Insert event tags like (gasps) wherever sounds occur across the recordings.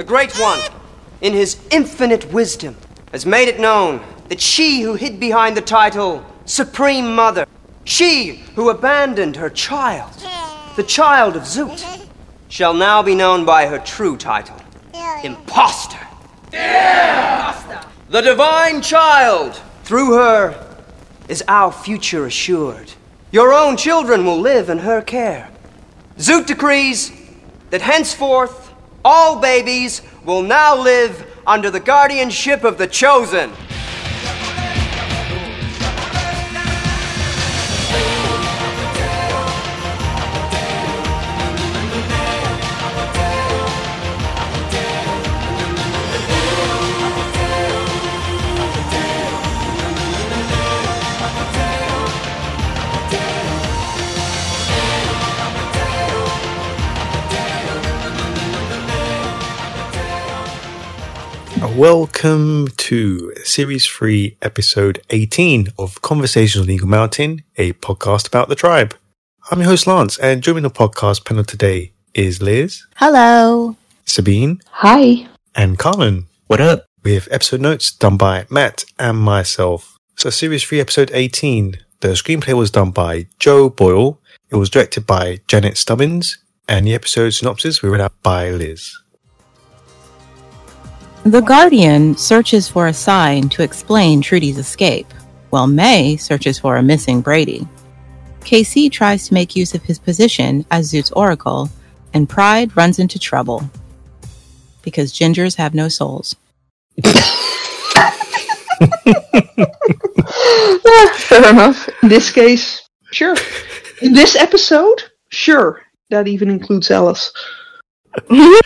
the Great One, in his infinite wisdom, has made it known that she who hid behind the title Supreme Mother, she who abandoned her child, the child of Zoot, shall now be known by her true title Imposter. The divine child, through her, is our future assured. Your own children will live in her care. Zoot decrees that henceforth all babies will now live under the guardianship of the chosen. Welcome to Series 3, Episode 18 of Conversations on Eagle Mountain, a podcast about the tribe. I'm your host, Lance, and joining the podcast panel today is Liz, Hello. Sabine, Hi. and Karlan. What up? We have episode notes done by Matt and myself. So, Series 3, Episode 18. The screenplay was done by Joe Boyle. It was directed by Janet Stubbins, and the episode synopsis were read out by Liz. The Guardian searches for a sign to explain Trudy's escape, while May searches for a missing Brady. KC tries to make use of his position as Zoot's oracle, and Pride runs into trouble. Because gingers have no souls. (laughs) Fair enough. In this case, sure. In this episode, sure. That even includes Alice. (laughs)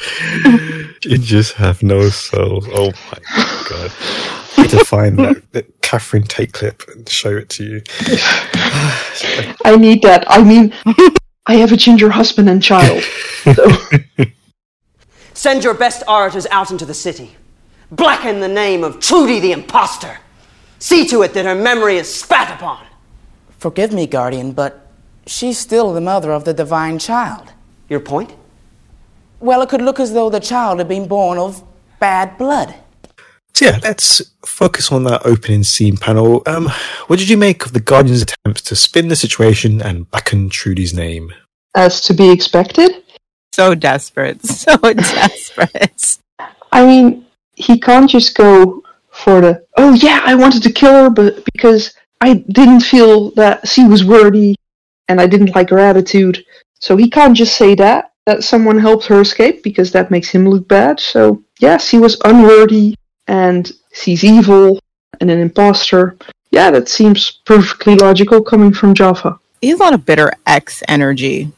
You just have no souls. Oh my god. I need to find that, that Catherine Tate clip and show it to you. (sighs) I need that. I mean, (laughs) I have a ginger husband and child. So, (laughs) Send your best orators out into the city. Blacken the name of Trudy the impostor. See to it that her memory is spat upon. Forgive me, Guardian, but she's still the mother of the divine child. Your point? Well, it could look as though the child had been born of bad blood. So yeah, let's focus on that opening scene panel. Um, what did you make of the Guardian's attempts to spin the situation and blacken Trudy's name? as to be expected, So desperate. (laughs) So desperate. I mean, he can't just go for the, oh yeah, I wanted to kill her, but because I didn't feel that she was worthy and I didn't like her attitude. So he can't just say that, that someone helped her escape, because that makes him look bad. So, yes, he was unworthy and she's evil and an imposter. Yeah, that seems perfectly logical coming from Jaffa. He has a lot of bitter X energy.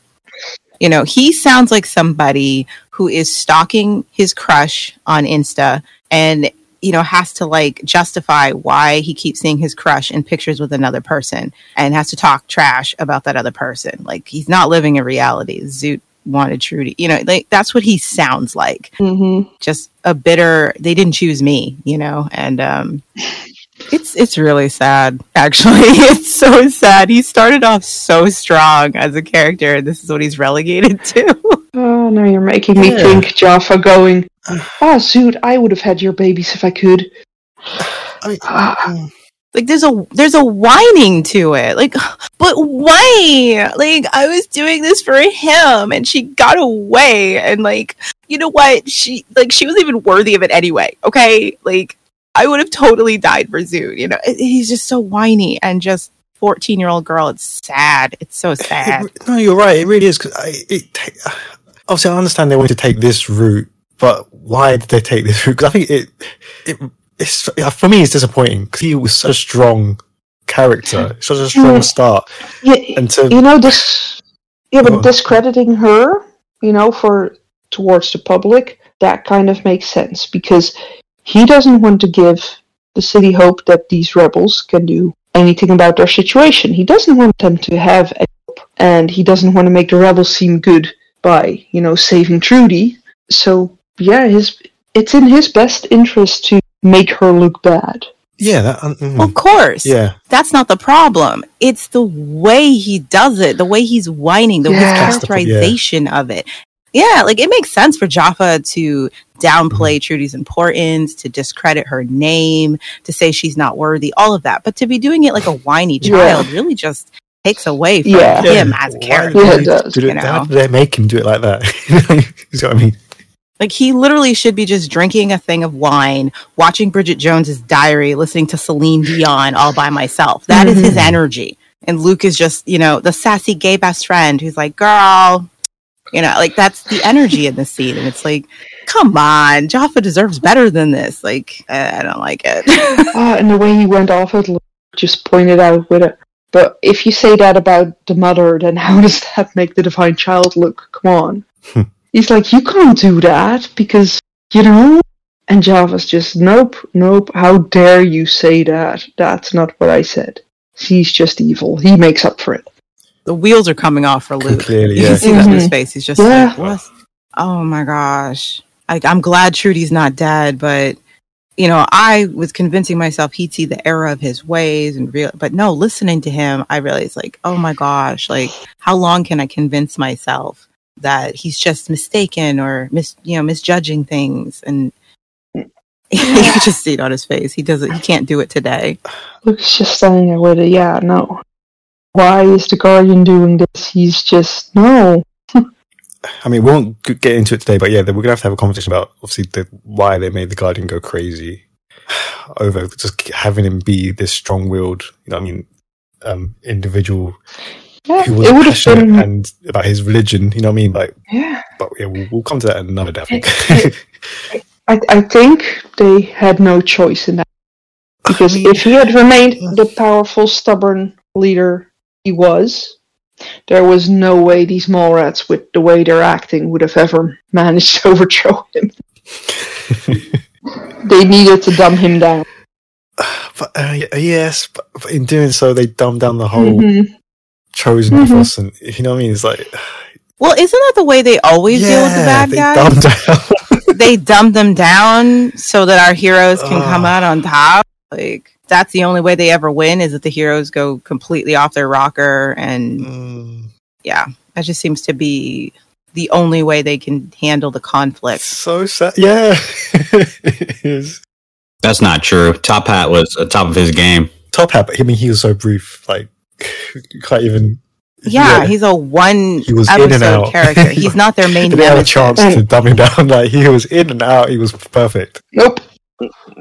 You know, he sounds like somebody who is stalking his crush on Insta and, you know, has to like justify why he keeps seeing his crush in pictures with another person and has to talk trash about that other person. Like he's not living in reality. Zoot wanted Trudy. You know, like that's what he sounds like. Mm-hmm. Just a bitter they didn't choose me, you know, and um (laughs) it's it's really sad actually (laughs) it's so sad he started off so strong as a character and this is what he's relegated to (laughs) Oh, now you're making me Yeah. think Jaffa going, ah, Zoot, I would have had your babies if I could. I mean, Ah, like there's a there's a whining to it. Like (gasps) but why? Like i was doing this for him and she got away and like you know what? She like she was even worthy of it anyway okay? Like i would have totally died for zoot you know? He's just so whiny and just 14 year old girl. It's sad. It's so sad. It- no, you're right. It really is. Cause I, it, ta- (sighs) obviously, I understand they wanted to take this route, but why did they take this route? Because I think it, it, it's uh, for me, it's disappointing because he was such a strong character, such a strong Yeah. start, yeah, and to you know this. Yeah, but on. discrediting her, you know, for towards the public, that kind of makes sense because he doesn't want to give the city hope that these rebels can do anything about their situation. He doesn't want them to have any hope, and he doesn't want to make the rebels seem good by, you know, saving Trudy. So yeah, his it's in his best interest to make her look bad. yeah, that, um, mm, of course yeah, that's not the problem. It's the way he does it, the way he's whining, the Yeah. his That's the pro- yeah. characterization of it. Yeah, like it makes sense for Jaffa to downplay Trudy's importance, to discredit her name, to say she's not worthy, all of that. But to be doing it like a whiny Yeah. child really just takes away from Yeah. him as a Why character. did Yeah, they it does, do you know? How did they make him do it like that? (laughs) you know (laughs) what I mean? Like he literally should be just drinking a thing of wine, watching Bridget Jones's diary, listening to Celine Dion all by myself. That is his Mhm. energy. And Luke is just, you know, the sassy gay best friend who's like, girl, you know, like that's the energy in the scene. And it's like, come on, Jaffa deserves better than this. Like, I I don't like it. Ah, (laughs) and the way he went off it, Luke just pointed out with it. But if you say that about the mother, then how (laughs) does that make the divine child look? Come on. (laughs) He's like, you can't do that because, you know? And Jaffa's just, nope, nope, how dare you say that? That's not what I said. He's just evil. He makes up for it. the wheels are coming off for Luke. Clearly, you yeah. can see that in his Mhm. face. He's just Yeah. like, what? Oh my gosh. Like, I'm glad Trudy's not dead, but you know, I was convincing myself he'd see the error of his ways and real, but no, listening to him, I realized like, oh my gosh, like how long can I convince myself that he's just mistaken or mis, you know, misjudging things? And (laughs) you just see it on his face. He doesn't, he can't do it today. Luke's just standing there with it, yeah, no. Why is the Guardian doing this? He's just, no. (laughs) I mean, we won't get into it today, but yeah, we're gonna have to have a conversation about obviously the, why they made the Guardian go crazy (sighs) over just having him be this strong-willed, you know, what I mean, um, individual Yeah, who was it would have been, and about his religion, you know what I mean? Like, yeah. but yeah, we'll, we'll come to that another day. I think. I, I think they had no choice in that. (laughs) Because I mean, if he had remained the powerful, stubborn leader he was, there was no way these mall rats, with the way they're acting, would have ever managed to (laughs) overthrow him. (laughs) They needed to dumb him down. (sighs) but uh, yes, but, in doing so, they dumbed down the whole Mhm. Chosen Mhm. ethos, and you know what I mean? It's like, (sighs) Well, isn't that the way they always deal with the bad they guys? dumbed down. (laughs) they dumb them down so that our heroes can come out on top. Like that's the only way they ever win is that the heroes go completely off their rocker and Mm, yeah, that just seems to be the only way they can handle the conflict. so sad. Yeah, (laughs) it is. That's not true. Top Hat was at top of his game. Top hat, but I mean, he was so brief. Like, you (laughs) can't even. Yeah, he's a one He was in and episode out. character. He's not their (laughs) main They didn't have a chance to dumb him down. (laughs) Like he was in and out. He was perfect. Nope.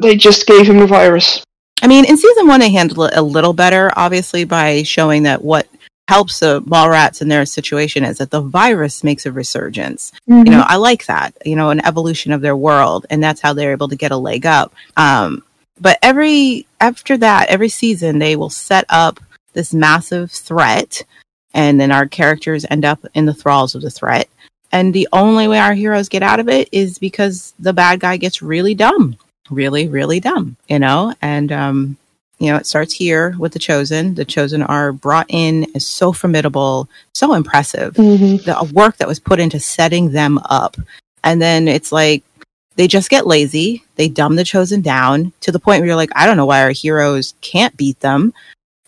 They just gave him the virus. I mean, in season one, they handled it a little better, obviously, by showing that what helps the Mallrats in their situation is that the virus makes a resurgence. you know i like that you know an evolution of their world and that's how they're able to get a leg up um but every after that every season they will set up this massive threat and then our characters end up in the thralls of the threat and the only way our heroes get out of it is because the bad guy gets really dumb really really dumb you know and um you know it starts here with the chosen the chosen are brought in as so formidable so impressive Mhm. the work that was put into setting them up. And then it's like they just get lazy. They dumb the chosen down to the point where you're like, I don't know why our heroes can't beat them.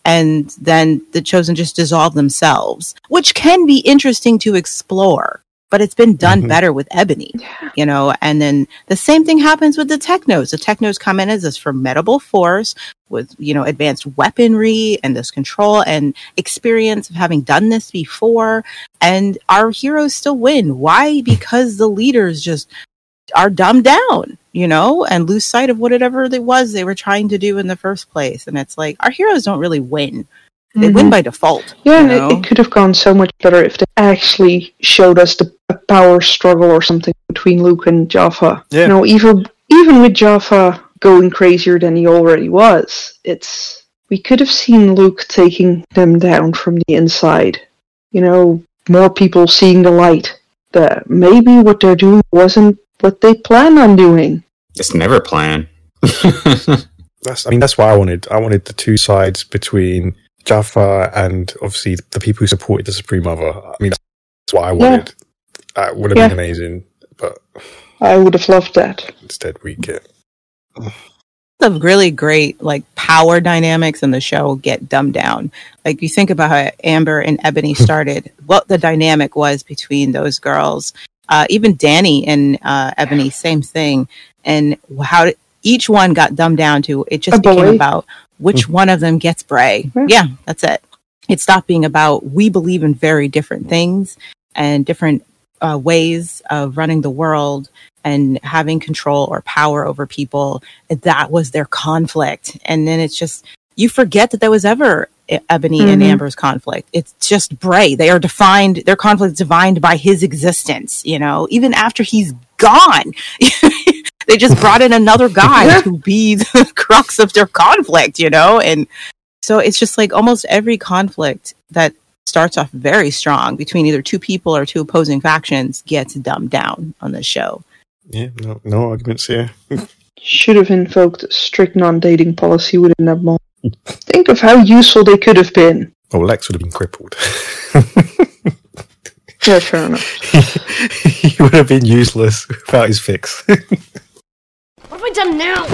And then the chosen just dissolve themselves, which can be interesting to explore. But it's been done Mhm. better with Ebony, you know. And then the same thing happens with the Technos. The Technos come in as this formidable force with, you know, advanced weaponry and this control and experience of having done this before and our heroes still win. Why? Because the leaders just are dumbed down, you know, and lose sight of whatever it was they were trying to do in the first place. And it's like our heroes don't really win; they win Mhm. by default. Yeah, you and know? it, it could have gone so much better if they actually showed us the a power struggle or something between Luke and Jaffa. Yeah. You know, even even with Jaffa going crazier than he already was, it's we could have seen Luke taking them down from the inside. You know, more people seeing the light. That maybe what they're doing wasn't what they plan on doing. It's never plan. (laughs) That's. I mean, that's what I wanted. I wanted the two sides between Jaffa and obviously the people who supported the Supreme Mother. I mean, that's what I wanted. That would have Yeah. been amazing, but I would have loved that. instead we get. The really great like power dynamics in the show get dumbed down. Like you think about how Amber and Ebony (laughs) started, what the dynamic was between those girls, Uh, even Danny and uh, Ebony, same thing. And how each one got dumbed down to it just A became boy. about which one of them gets Bray. Yeah. Yeah, that's it. It stopped being about we believe in very different things and different uh, ways of running the world and having control or power over people. That was their conflict. And then it's just, you forget that there was ever Ebony and Mhm. Amber's conflict. It's just Bray. They are defined, their conflict is defined by his existence, you know, even after he's gone. (laughs) they just brought in another guy (laughs) to be (laughs) the crux of their conflict, you know? And so it's just like almost every conflict that starts off very strong between either two people or two opposing factions gets dumbed down on this show. Yeah, no, no arguments here. Should have invoked strict non-dating policy within that mall. Think of how useful they could have been. Oh, Lex would have been crippled. (laughs) Yeah, fair enough. (laughs) he would have been useless without his fix. (laughs) What have I done now?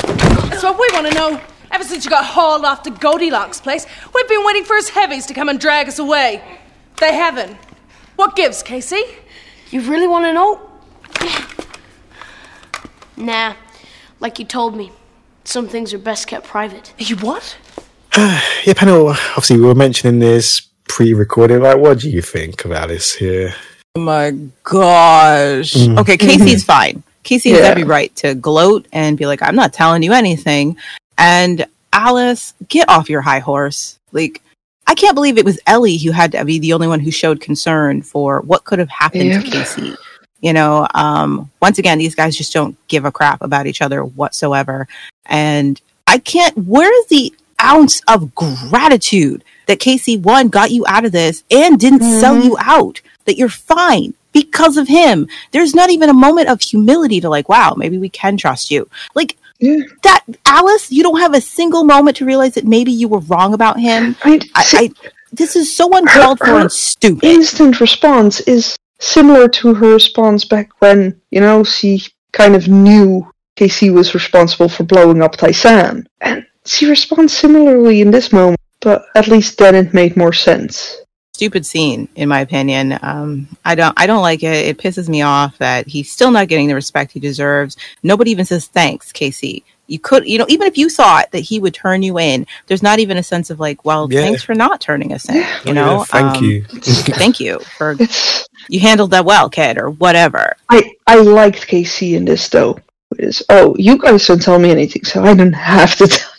That's what we want to know. Ever since you got hauled off to Goldilocks' place, we've been waiting for his heavies to come and drag us away. They haven't. What gives, KC? You really want to know? nah, like you told me, some things are best kept private. You what? (sighs) yeah, panel. Obviously, we were mentioning this pre-recorded. Like, what do you think about this here? Oh my gosh. Mhm. Okay, KC's (laughs) fine. KC has Yeah. every right to gloat and be like, I'm not telling you anything. And Alice, get off your high horse. Like, I can't believe it was Ellie who had to be the only one who showed concern for what could have happened to KC. You know, um, once again, these guys just don't give a crap about each other whatsoever. And I can't, where's the ounce of gratitude that KC, one, got you out of this and didn't sell you out? That you're fine because of him. There's not even a moment of humility to like, wow, maybe we can trust you. Like, Yeah. that Alice, you don't have a single moment to realize that maybe you were wrong about him. I, I, I this is so uncalled for and stupid. instant response is similar to her response back when, you know, she kind of knew KC was responsible for blowing up Tai-San. And she responds similarly in this moment, but at least then it made more sense. Stupid scene, in my opinion. Um, I don't, I don't like it. It pisses me off that he's still not getting the respect he deserves. Nobody even says thanks, KC. You could, you know, even if you thought that he would turn you in, there's not even a sense of like, well, Yeah. thanks for not turning us in. Yeah. You know, yeah, thank Um, you. (laughs) thank you for you handled that well, kid, or whatever. I I liked KC in this though. It is oh, you guys don't tell me anything, so I don't have to tell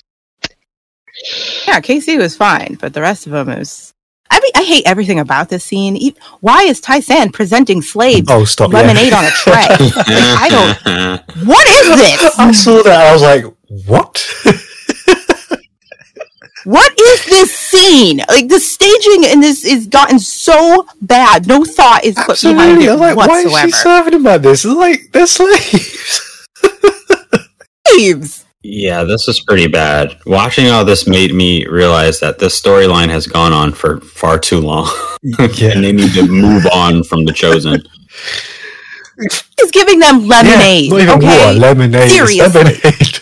Yeah, KC was fine, but the rest of them is. I mean, I hate everything about this scene. Why is Tai-San presenting slaves Oh, stop! yeah. lemonade on a tray? (laughs) Like, I don't. What is this? (laughs) I saw that. I was like, what? (laughs) What is this scene? Like the staging in this is gotten so bad. No thought is put behind it I was like, why is she serving like this? It's like they're slaves. Slaves. Yeah, this is pretty bad. Watching all this made me realize that this storyline has gone on for far too long. (laughs) Yeah. and they need to move on from the chosen. (laughs) Is giving them lemonade. not even okay, water, lemonade. Seriously. lemonade.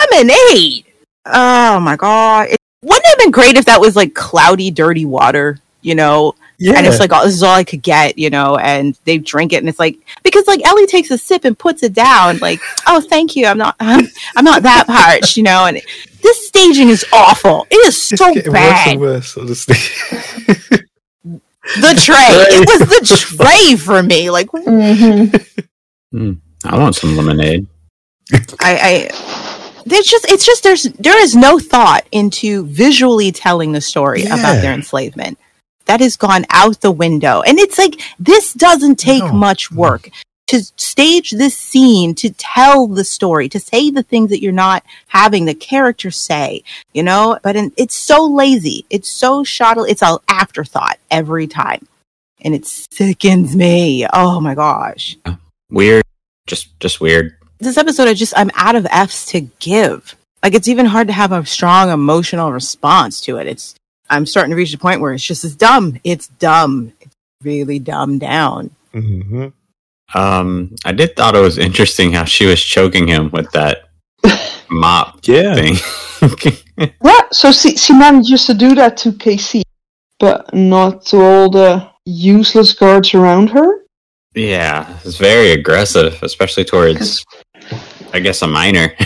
(laughs) lemonade. Oh my god! It, wouldn't it have been great if that was like cloudy, dirty water? You know, yeah. and it's like oh, this is all I could get, you know, and they drink it, and it's like because like Ellie takes a sip and puts it down, like oh thank you, I'm not (laughs) I'm, I'm not that parched, you know, and this staging is awful. It is so getting bad. worse and worse, honestly. The tray, (laughs) it was the tray for me. Like Mm-hmm. I want some lemonade. I, I there's just it's just there's there is no thought into visually telling the story Yeah. about their enslavement. That has gone out the window. And it's like this doesn't take No. much work to stage this scene, to tell the story, to say the things that you're not having the characters say, you know? But in, it's so lazy. It's so shot it's an afterthought every time. And it sickens me. Oh my gosh Weird. Just just weird. this episode I just I'm out of F's to give. Like it's even hard to have a strong emotional response to it. It's I'm starting to reach the point where it's just it's dumb. It's dumb. It's really dumbed down. hmm Um, I did thought it was interesting how she was choking him with that (laughs) mop Yeah. thing. (laughs) Yeah, so she, she manages to do that to KC, but not to all the useless guards around her. Yeah, it's very aggressive, especially towards, I guess, a minor. (laughs)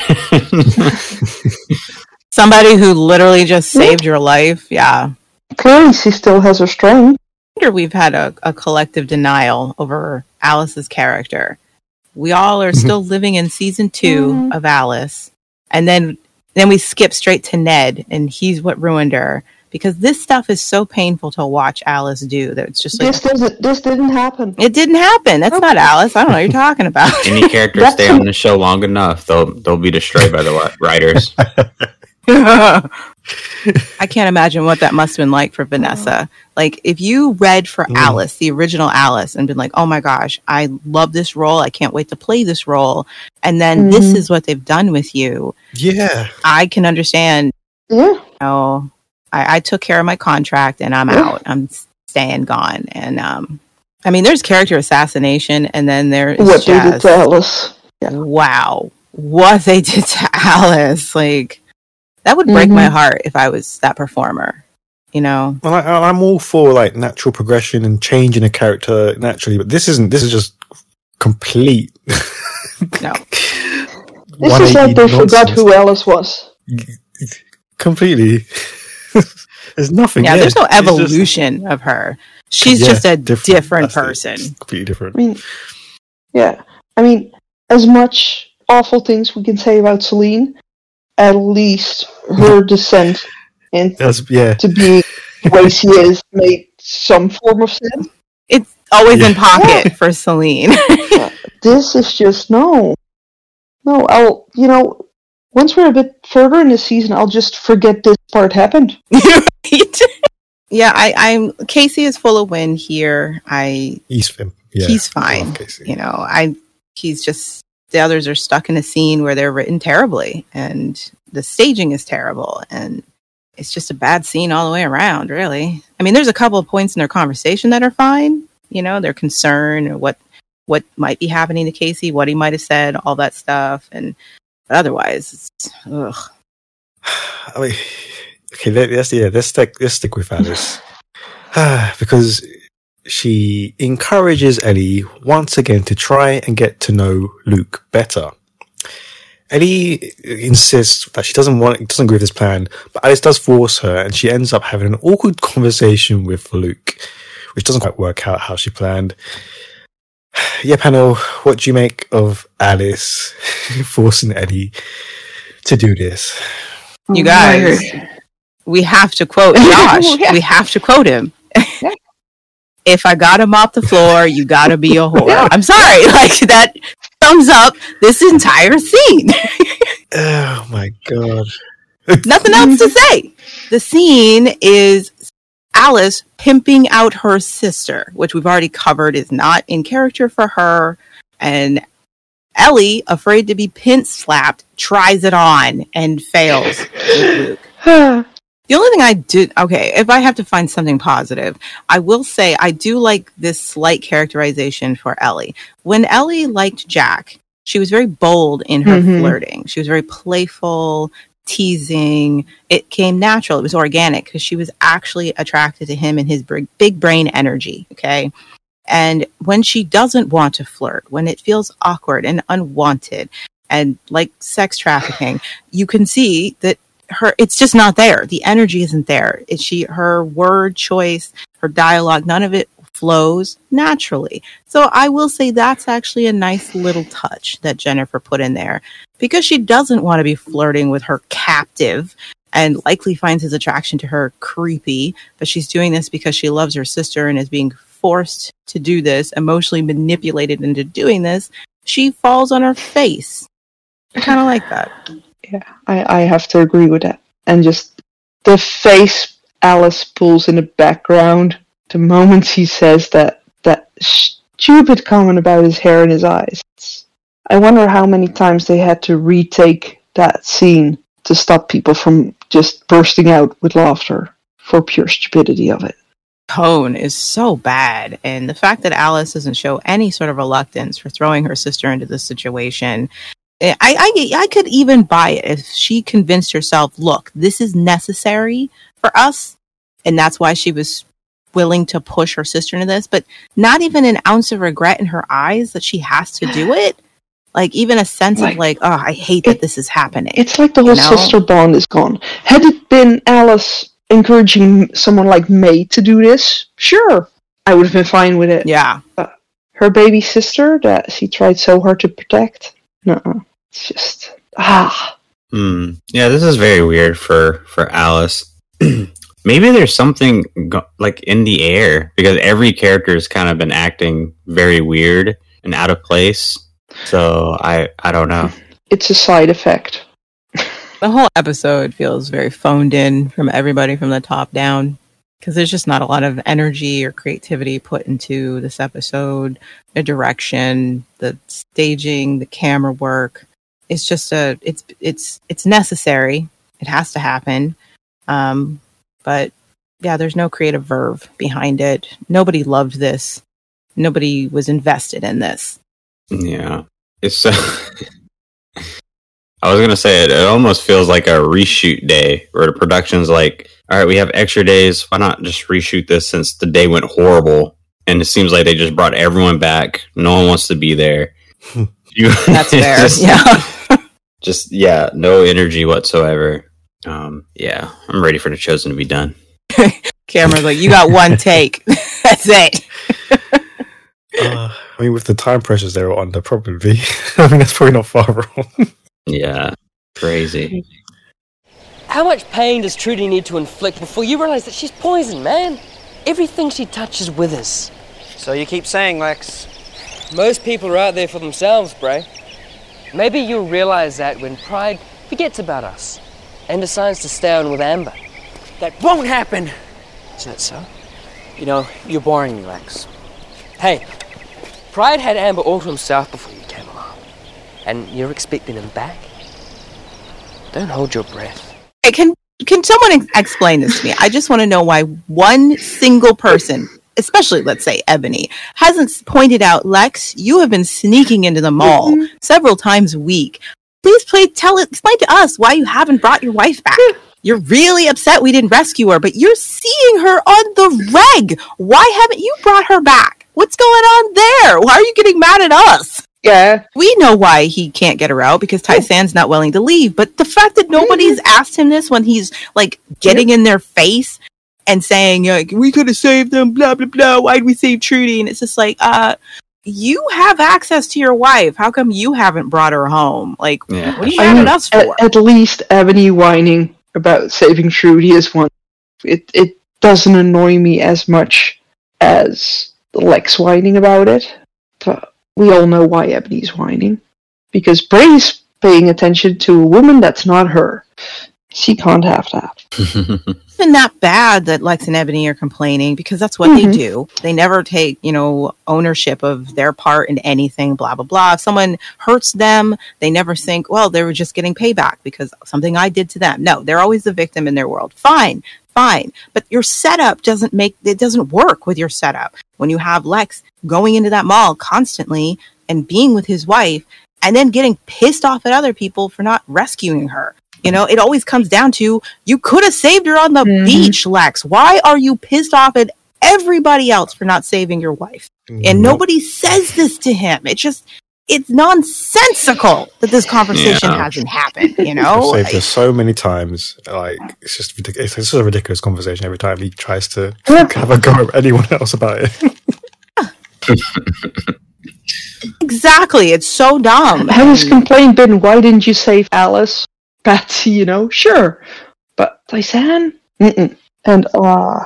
Somebody who literally just saved your life. Yeah. Clearly, she still has her strength. I wonder we've had a, a collective denial over Alice's character. We all are still living in season 2 Mhm. of Alice, and then then we skip straight to Ned, and he's what ruined her because this stuff is so painful to watch Alice do that it's just like This doesn't. This didn't happen. it didn't happen. That's not Alice. I don't know what you're talking about. Any character stay on the show long enough, they'll they'll be destroyed by the writers. (laughs) (laughs) I can't imagine what that must have been like for Vanessa. Like, if you read for Mm. Alice, the original Alice, and been like, oh my gosh, I love this role. I can't wait to play this role. And then this Mhm. is what they've done with you. Yeah. I can understand, Yeah. you know, I, I took care of my contract and I'm Yeah. out. I'm staying gone. And, um, I mean, there's character assassination, and then there is What they did to Alice. wow, what they did to (laughs) Alice. Like, that would break my Mhm. heart if I was that performer, you know? Well, I, I'm all for like natural progression and changing a character naturally, but this isn't. This is just complete. (laughs) No. This is like 180 they forgot who Alice was. Completely. (laughs) There's nothing. Yeah, there's no it's just- evolution of her. She's Yeah, just a different, That's it. person. It's completely different. I mean, yeah. I mean, as much awful things we can say about Salene, at least her descent into That's yeah. being the way she is made some form of sense. It's always in Yeah. pocket for Salene. (laughs) This is just no, no. I'll you know, once we're a bit further in the season, I'll just forget this part happened. (laughs) yeah, I, I'm KC is full of wind here. I He's fin- yeah. he's fine. You know, I he's just the others are stuck in a scene where they're written terribly and the staging is terrible and it's just a bad scene all the way around, really. I mean, there's a couple of points in their conversation that are fine, you know, their concern or what what might be happening to KC, what he might have said, all that stuff and otherwise it's ugh. (sighs) I mean, okay, let's yeah, let's stick let's stick with that (sighs) because she encourages Ellie once again to try and get to know Luke better. Ellie insists that she doesn't want doesn't agree with this plan, but Alice does force her, and she ends up having an awkward conversation with Luke, which doesn't quite work out how she planned. (sighs) Yeah, panel, what do you make of Alice (laughs) forcing Ellie to do this? You guys, oh we have to quote Josh. (laughs) Yeah. We have to quote him. Yeah. If I got him off the floor, you gotta be a whore. Yeah. I'm sorry, (laughs) like that sums up this entire scene. (laughs) Oh my god. Nothing else to say. The scene is Alice pimping out her sister, which we've already covered is not in character for her. And Ellie, afraid to be pin slapped, tries it on and fails with Luke. (sighs) (sighs) (sighs) The only thing I did, okay, if I have to find something positive, I will say I do like this slight characterization for Ellie. When Ellie liked Jack, she was very bold in her Mhm. flirting. She was very playful, teasing. It came natural. It was organic because she was actually attracted to him and his big, big brain energy. Okay. And when she doesn't want to flirt, when it feels awkward and unwanted and like sex trafficking, you can see that her it's just not there. The energy isn't there is she her word choice, her dialogue, none of it flows naturally. So I will say that's actually a nice little touch that Jennifer put in there because she doesn't want to be flirting with her captive and likely finds his attraction to her creepy, but she's doing this because she loves her sister and is being forced to do this, emotionally manipulated into doing this. She falls on her face. I kind of like that. Yeah, I, I have to agree with that. And just the face Alice pulls in the background, the moment he says that that stupid comment about his hair and his eyes. I wonder how many times they had to retake that scene to stop people from just bursting out with laughter for pure stupidity of it. tone is so bad and the fact that alice doesn't show any sort of reluctance for throwing her sister into this situation Eh, I, I i could even buy it if she convinced herself look this is necessary for us and that's why she was willing to push her sister into this, but not even an ounce of regret in her eyes that she has to do (sighs) it. Like even a sense Like- of like, oh, I hate that this is happening. It's like the whole You know? sister bond is gone. Had it been Alice encouraging someone like May to do this, sure, I would have been fine with it. yeah. Her baby sister that she tried so hard to protect, no, it's just ah. Hmm. Yeah, this is very weird for for Alice. (clears throat) Maybe there's something go- like in the air because every character has kind of been acting very weird and out of place. So I I don't know. It's a side effect. The whole episode feels very phoned in from everybody from the top down because there's just not a lot of energy or creativity put into this episode. The direction, the staging, the camera work. It's just a it's it's it's necessary. It has to happen. Um, but yeah, there's no creative verve behind it. Nobody loved this. Nobody was invested in this. Yeah, it's. Uh, (laughs) I was gonna say it. It almost feels like a reshoot day where the production's like, "All right, we have extra days. Why not just reshoot this since the day went horrible?" And it seems like they just brought everyone back. No one wants to be there. (laughs) You- (laughs) That's (laughs) fair. just- yeah. (laughs) just yeah, no energy whatsoever. Um, yeah, I'm ready for the chosen to be done. Camera's like, you got one take. That's it. Uh, I mean, with the time pressures they were under, probably. I mean, that's probably not far wrong. Yeah, crazy. How much pain does Trudy need to inflict before you realize that she's poison, man? Everything she touches withers. So you keep saying, Lex. Most people are out there for themselves, Bray. Maybe you'll realize that when Pride forgets about us and decides to stay on with Amber. That won't happen. Is that so? You know, you're boring me, Lex. Hey, Pride had Amber all to himself before you came along. And you're expecting him back? Don't hold your breath. Hey, can can someone ex- explain this to me? I just want to know why one single person, especially let's say Ebony, hasn't pointed out Lex. You have been sneaking into the mall mm-hmm. several times a week. Please, please tell it. Explain to us why you haven't brought your wife back. You're really upset we didn't rescue her, but you're seeing her on the reg. Why haven't you brought her back? What's going on there? Why are you getting mad at us? Yeah, we know why he can't get her out because Tai-San's not willing to leave. But the fact that mm-hmm. nobody's asked him this when he's like getting in their face and saying, like, we could have saved them, blah, blah, blah. Why'd we save Trudy? And it's just like, uh, you have access to your wife. How come you haven't brought her home? Like, Yeah. what are you I mad mean, at us at, for? at least Ebony whining about saving Trudy is one. It it doesn't annoy me as much as Lex whining about it, but we all know why Ebony's whining because Bray's paying attention to a woman that's not her. She can't have that. (laughs) It's been that bad that Lex and Ebony are complaining because that's what they Mhm. do. They never take, you know, ownership of their part in anything, blah, blah, blah. If someone hurts them, they never think, well, they were just getting payback because something I did to them. No, they're always the victim in their world. Fine, fine. But your setup doesn't make, it doesn't work with your setup. When you have Lex going into that mall constantly and being with his wife and then getting pissed off at other people for not rescuing her. You know, it always comes down to you could have saved her on the Mhm. beach, Lex. Why are you pissed off at everybody else for not saving your wife? And nobody says this to him. It's just it's nonsensical that this conversation Yeah. hasn't happened, you (laughs) I've know? saved her so many times. Like it's just ridiculous. It's just a ridiculous conversation every time he tries to have a go at anyone else about it. (laughs) exactly. It's so dumb. Had his And- complaint been, why didn't you save Alice? Patsy, you know, sure. But Tai-San? Mm-mm. And, uh,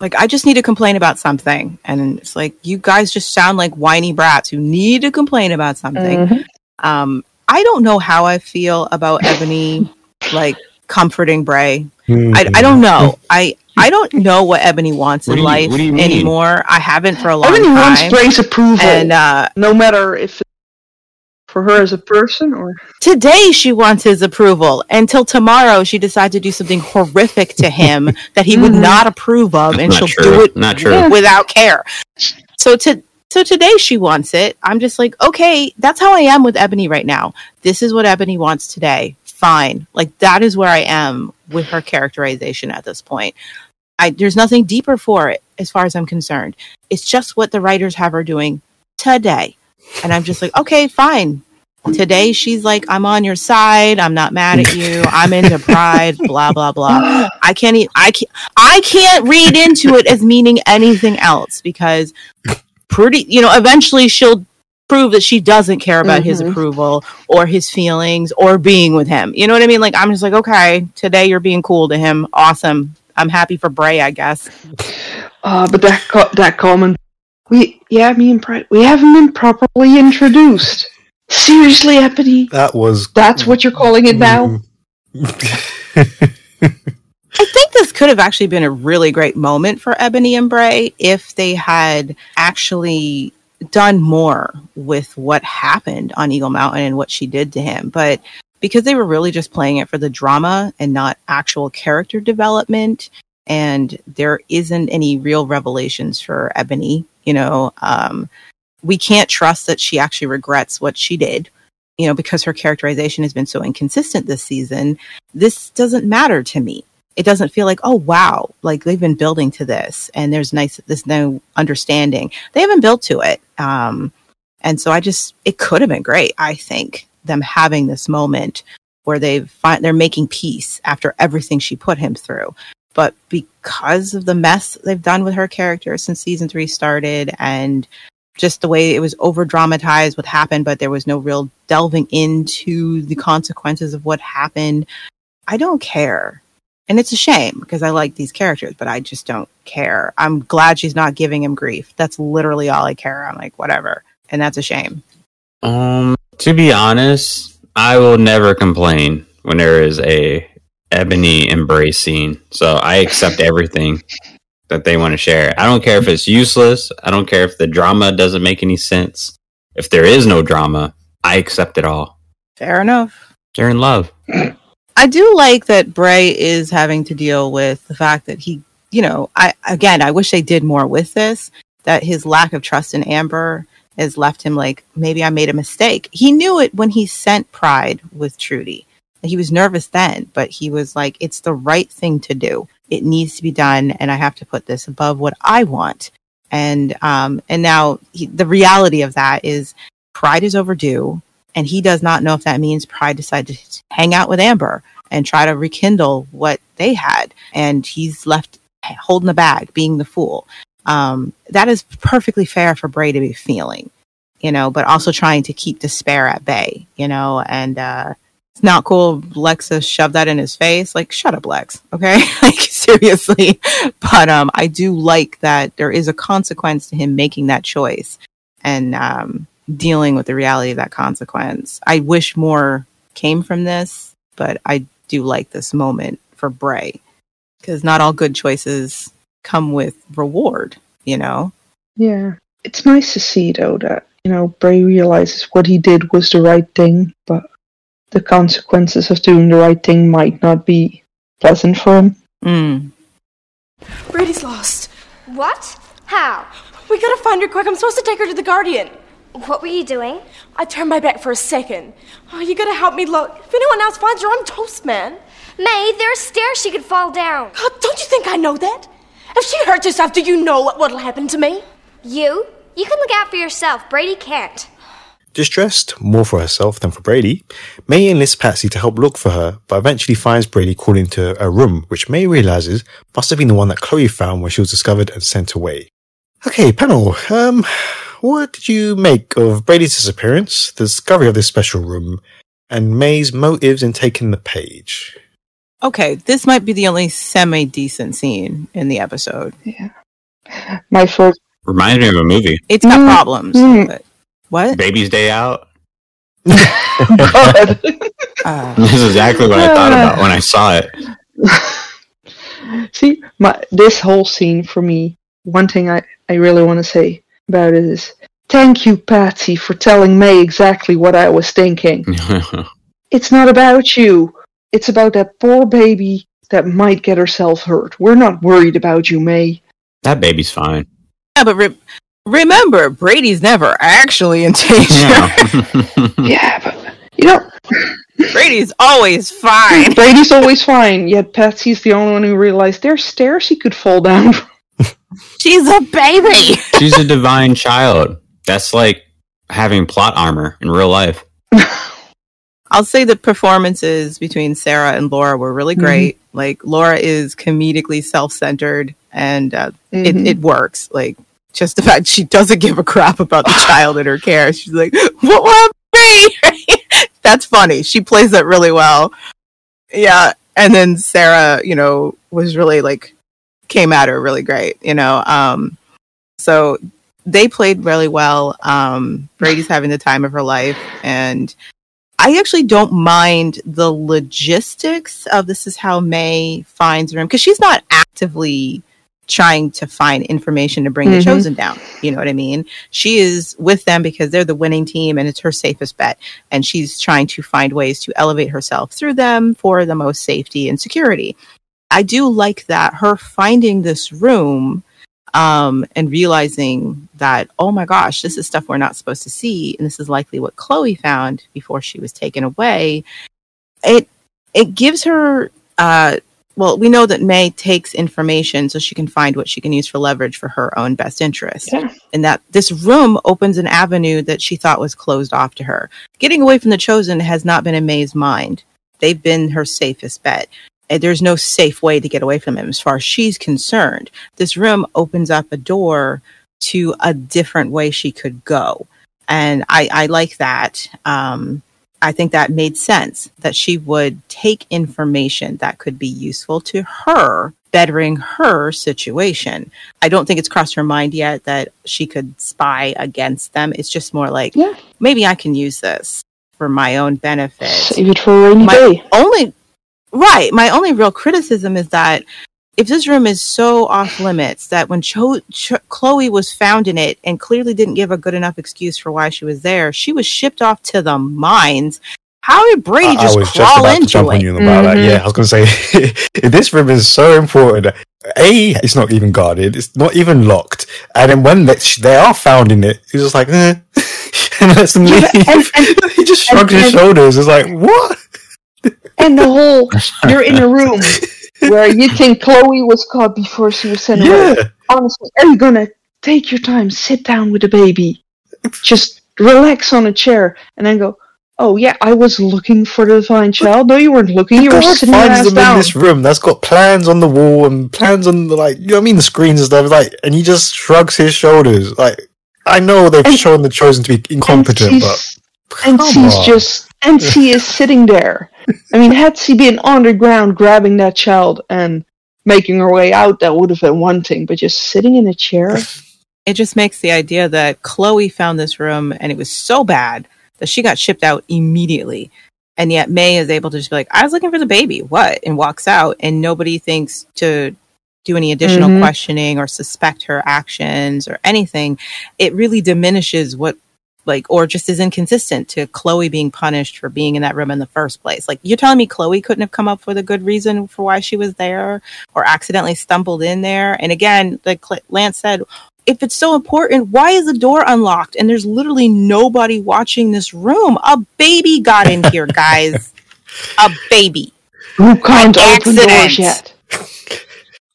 like I just need to complain about something. And it's like you guys just sound like whiny brats who need to complain about something. mhm. Um I don't know how I feel about Ebony like comforting Bray. I, I don't know. I I don't know what Ebony wants What in you- life what do you mean? anymore. I haven't for a long Ebony time. Ebony wants Bray's approval. and uh, no matter if it's for her as a person or. today she wants his approval. Until tomorrow, she decides to do something horrific to him (laughs) that he would Mhm. not approve of, and Not she'll true. do it Not true. Without care. So to so today she wants it. I'm just like, okay, that's how I am with Ebony right now. This is what Ebony wants today. Fine. Like that is where I am with her characterization at this point. I, there's nothing deeper for it as far as I'm concerned. It's just what the writers have her doing today. And I'm just like, okay, fine. Today she's like, I'm on your side. I'm not mad at you. I'm into pride. blah blah blah. I can't. E- I can't. I can't read into it as meaning anything else because pretty. You know, eventually she'll prove that she doesn't care about his Mhm. approval or his feelings or being with him. You know what I mean? Like I'm just like, okay, today you're being cool to him. Awesome. I'm happy for Bray, I guess. Uh, but that co- that comment, we yeah, me and Pride, we haven't been properly introduced. Seriously, Ebony, That was that's what you're calling it now? (laughs) I think this could have actually been a really great moment for Ebony and Bray if they had actually done more with what happened on Eagle Mountain and what she did to him. But because they were really just playing it for the drama and not actual character development, and there isn't any real revelations for Ebony, you know, um, we can't trust that she actually regrets what she did, you know, because her characterization has been so inconsistent this season. This doesn't matter to me. It doesn't feel like oh wow like they've been building to this and there's nice this no understanding. They haven't built to it. Um and so i just it could have been great i think them having this moment where they've fi- they're making peace after everything she put him through but because of the mess they've done with her character since season three started and just the way it was over dramatized what happened but there was no real delving into the consequences of what happened i don't care and it's a shame because I like these characters, but I just don't care. I'm glad she's not giving him grief. That's literally all I care. I'm like, whatever. And that's a shame. Um, to be honest, I will never complain when there is a ebony embracing. So I accept everything that they want to share. I don't care if it's useless. I don't care if the drama doesn't make any sense. If there is no drama, I accept it all. Fair enough. They're in love. (clears throat) I do like that Bray is having to deal with the fact that he, you know, I again, I wish they did more with this. That his lack of trust in Amber has left him like maybe I made a mistake. He knew it when he sent Pride with Trudy. He was nervous then, but he was like, "It's the right thing to do. It needs to be done, and I have to put this above what I want." And um, and now he, the reality of that is, Pride is overdue and he does not know if that means Pride decided to hang out with Amber and try to rekindle what they had, and he's left holding the bag, being the fool. Um, that is perfectly fair for Bray to be feeling, you know, but also trying to keep despair at bay, you know, and uh, it's not cool. Lexa shoved that in his face. Like, shut up, Lex. Okay, (laughs) like seriously. But um, I do like that there is a consequence to him making that choice, and um, dealing with the reality of that consequence. I wish more came from this, but I do like this moment for Bray because not all good choices come with reward, you know? Yeah. It's nice to see, though, that, you know, Bray realizes what he did was the right thing, but the consequences of doing the right thing might not be pleasant for him. Mm. Brady's lost. What? How? We gotta find her quick. I'm supposed to take her to the Guardian. What were you doing? I turned my back for a second. Oh, you gotta help me look. If anyone else finds her, I'm toast, man. May, there's stairs she could fall down. God, don't you think I know that? If she hurts herself, do you know what what'll happen to me? You? You can look out for yourself. Brady can't. Distressed more for herself than for Brady, May enlists Patsy to help look for her, but eventually finds Brady crawled into a room, which May realizes must have been the one that Chloe found when she was discovered and sent away. Okay, panel, um, what did you make of Brady's disappearance, the discovery of this special room, and May's motives in taking the page? Okay, this might be the only semi decent scene in the episode. Yeah. My first. Reminds me of a movie. It's got Mm, problems. mm. But what? Baby's Day Out. (laughs) Uh, (laughs) This is exactly what I thought about when I saw it. (laughs) See, my this whole scene for me, one thing I, I really want to say about it is thank you, Patsy, for telling May exactly what I was thinking. It's not about you. It's about that poor baby that might get herself hurt. We're not worried about you, May. that baby's fine. yeah, but re- remember, Brady's never actually in danger. Yeah. (laughs) (laughs) Yeah, but you know, Brady's Brady's always fine. (laughs) Brady's always fine, yet Patsy's the only one who realized there's stairs he could fall down. She's a baby. She's a divine child. That's like having plot armor in real life. I'll say the performances between Sarah and Laura were really great. Like Laura is comedically self-centered, and uh, Mhm. it, it works. Like just the fact she doesn't give a crap about the child in her care. She's like, "What will to me?" That's funny. She plays that really well. Yeah, and then Sarah, you know, was really like came at her really great. You know, um, so they played really well. Um, Brady's having the time of her life, and I actually don't mind the logistics of this is how May finds room because she's not actively trying to find information to bring the Mhm. chosen down. You know what I mean? She is with them because they're the winning team and it's her safest bet. And she's trying to find ways to elevate herself through them for the most safety and security. I do like that her finding this room um, and realizing that, oh my gosh, this is stuff we're not supposed to see, and this is likely what Chloe found before she was taken away. It it gives her, uh, well, we know that May takes information so she can find what she can use for leverage for her own best interest, Yeah. and that this room opens an avenue that she thought was closed off to her. Getting away from the chosen has not been in May's mind; they've been her safest bet. And there's no safe way to get away from him as far as she's concerned. This room opens up a door to a different way she could go. And I, I like that. Um, I think that made sense that she would take information that could be useful to her, bettering her situation. I don't think it's crossed her mind yet that she could spy against them. It's just more like, Yeah. maybe I can use this for my own benefit Save it for a rainy my day. only right my only real criticism is that if this room is so off limits that when Cho- Cho- chloe was found in it and clearly didn't give a good enough excuse for why she was there she was shipped off to the mines how did brady I, I just was just crawl about to into jump on it you about Mhm. that. Yeah, I was going to say, if (laughs) this room is so important. A, it's not even guarded. It's not even locked. And then when they, they are found in it, he's just like, eh, (laughs) and lets them Yeah, leave. and- and- (laughs) he just shrugs and- his shoulders. It's like, what? And the whole, you're in a room where you think Chloe was caught before she was sent away. Honestly, are you gonna take your time, sit down with the baby, just relax on a chair, and then go, oh yeah, I was looking for the divine child. No, you weren't looking. You were sitting finds them down. in this room that's got plans on the wall and plans on the like you know what I mean the screens and stuff like and he just shrugs his shoulders like I know they've And- shown the chosen to be incompetent but and she's on. just and she is sitting there. I mean, had she been on the ground grabbing that child and making her way out, that would have been one thing. But just sitting in a chair, (sighs) it just makes the idea that chloe found this room and it was so bad that she got shipped out immediately and yet may is able to just be like i was looking for the baby what and walks out and nobody thinks to do any additional Mhm. questioning or suspect her actions or anything it really diminishes what like or just is inconsistent to chloe being punished for being in that room in the first place like you're telling me chloe couldn't have come up with a good reason for why she was there or accidentally stumbled in there and again like lance said if it's so important, why is the door unlocked and there's literally nobody watching this room? A baby got in here, guys. (laughs) a baby. who can't By open doors accident. yet?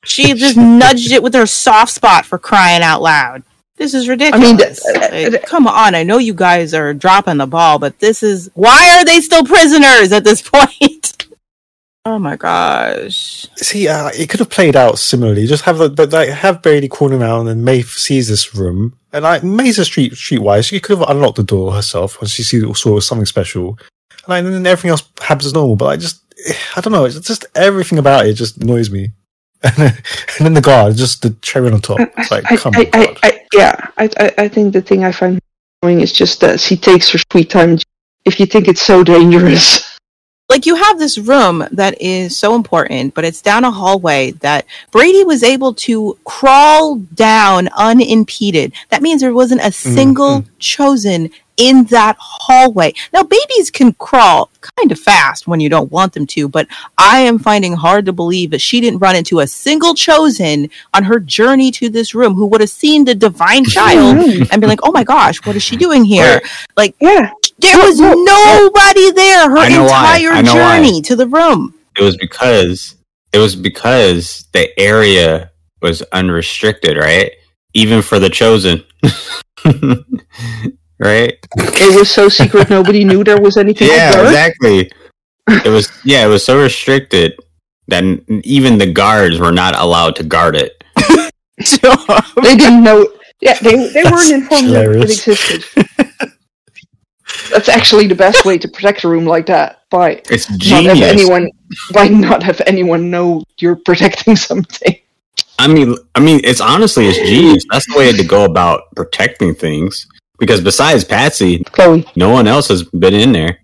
She just nudged it with her soft spot for crying out loud. This is ridiculous. I mean, uh, Like, come on, I know you guys are dropping the ball, but this is why are they still prisoners at this (laughs) point? oh my gosh. see uh, it could have played out similarly. Just have the, the, like have Brady corner around and May sees this room. And like May's a street streetwise. She could have unlocked the door herself when she see, saw something special. And, like, and then everything else happens as normal. But I just (sighs) I don't know. It's just everything about it just annoys me (laughs) and then, the guard just the cherry on top it's like I, come I, on I, I, yeah, I, I, I think the thing I find annoying is just that she takes her sweet time. If you think it's so dangerous, (laughs) like you have this room that is so important, but it's down a hallway that Brady was able to crawl down unimpeded. That means there wasn't a mm-hmm. single chosen in that hallway. Now, babies can crawl kind of fast when you don't want them to, but I am finding hard to believe that she didn't run into a single chosen on her journey to this room who would have seen the divine (laughs) child and be like, "Oh my gosh, what is she doing here?" Like, yeah, there was nobody there her I know why. entire I know why. journey to the room. It was because it was because the area was unrestricted, right? Even for the chosen. (laughs) right? It was so secret (laughs) nobody knew there was anything Yeah, exactly. (laughs) It was yeah, it was so restricted that even the guards were not allowed to guard it. (laughs) They didn't know. Yeah, they they That's weren't informed that it existed. That's actually the best way to protect a room like that by It's not have anyone by not have anyone know you're protecting something. I mean, I mean, it's honestly it's genius. That's the way to go about protecting things. Because besides Patsy, Chloe, no one else has been in there.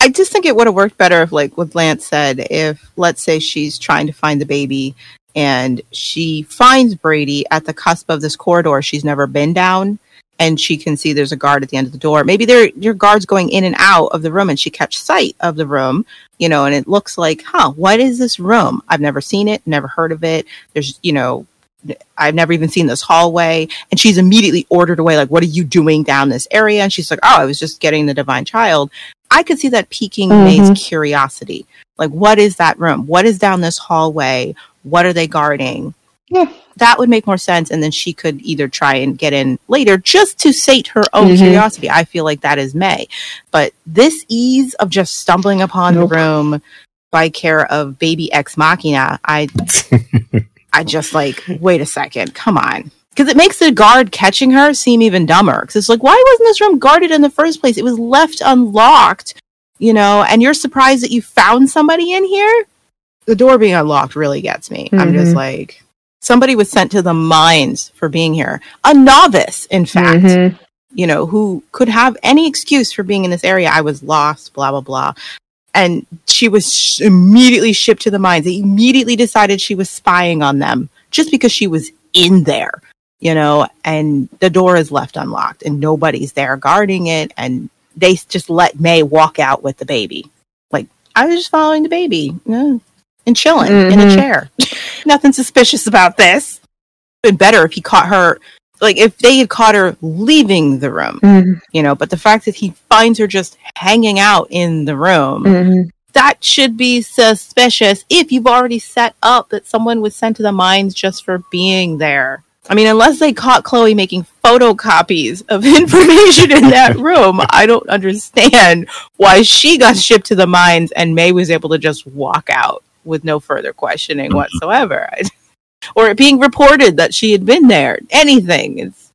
I just think it would have worked better if, like what Lance said, if let's say she's trying to find the baby and she finds Brady at the cusp of this corridor she's never been down, and she can see there's a guard at the end of the door. Maybe there your guards going in and out of the room, and she catch sight of the room, you know, and it looks like, huh, what is this room? I've never seen it, never heard of it. There's, you know, I've never even seen this hallway. And she's immediately ordered away, like, what are you doing down this area? And she's like, oh, I was just getting the divine child. I could see that piquing Mhm. May's curiosity. Like, what is that room? What is down this hallway? What are they guarding? Yeah. That would make more sense. And then she could either try and get in later just to sate her own Mhm. curiosity. I feel like that is May. But this ease of just stumbling upon Nope. the room by care of baby ex machina, I (laughs) I just like, wait a second, come on. Because it makes the guard catching her seem even dumber. Because it's like, why wasn't this room guarded in the first place? It was left unlocked, you know, and you're surprised that you found somebody in here? The door being unlocked really gets me. I'm just Mhm. like, somebody was sent to the mines for being here. A novice, in fact, Mhm. you know, who could have any excuse for being in this area. I was lost, blah, blah, blah. And she was sh- immediately shipped to the mines. They immediately decided she was spying on them just because she was in there, you know, and the door is left unlocked and nobody's there guarding it. And they just let May walk out with the baby. Like, I was just following the baby yeah, and chilling in a Mhm. chair. (laughs) Nothing suspicious about this. Been better if he caught her, like, if they had caught her leaving the room Mhm. you know but the fact that he finds her just hanging out in the room Mhm. that should be suspicious if you've already set up that someone was sent to the mines just for being there i mean unless they caught chloe making photocopies of (laughs) information in that (laughs) room i don't understand why she got shipped to the mines and may was able to just walk out with no further questioning whatsoever (laughs) I- or it being reported that she had been there anything it's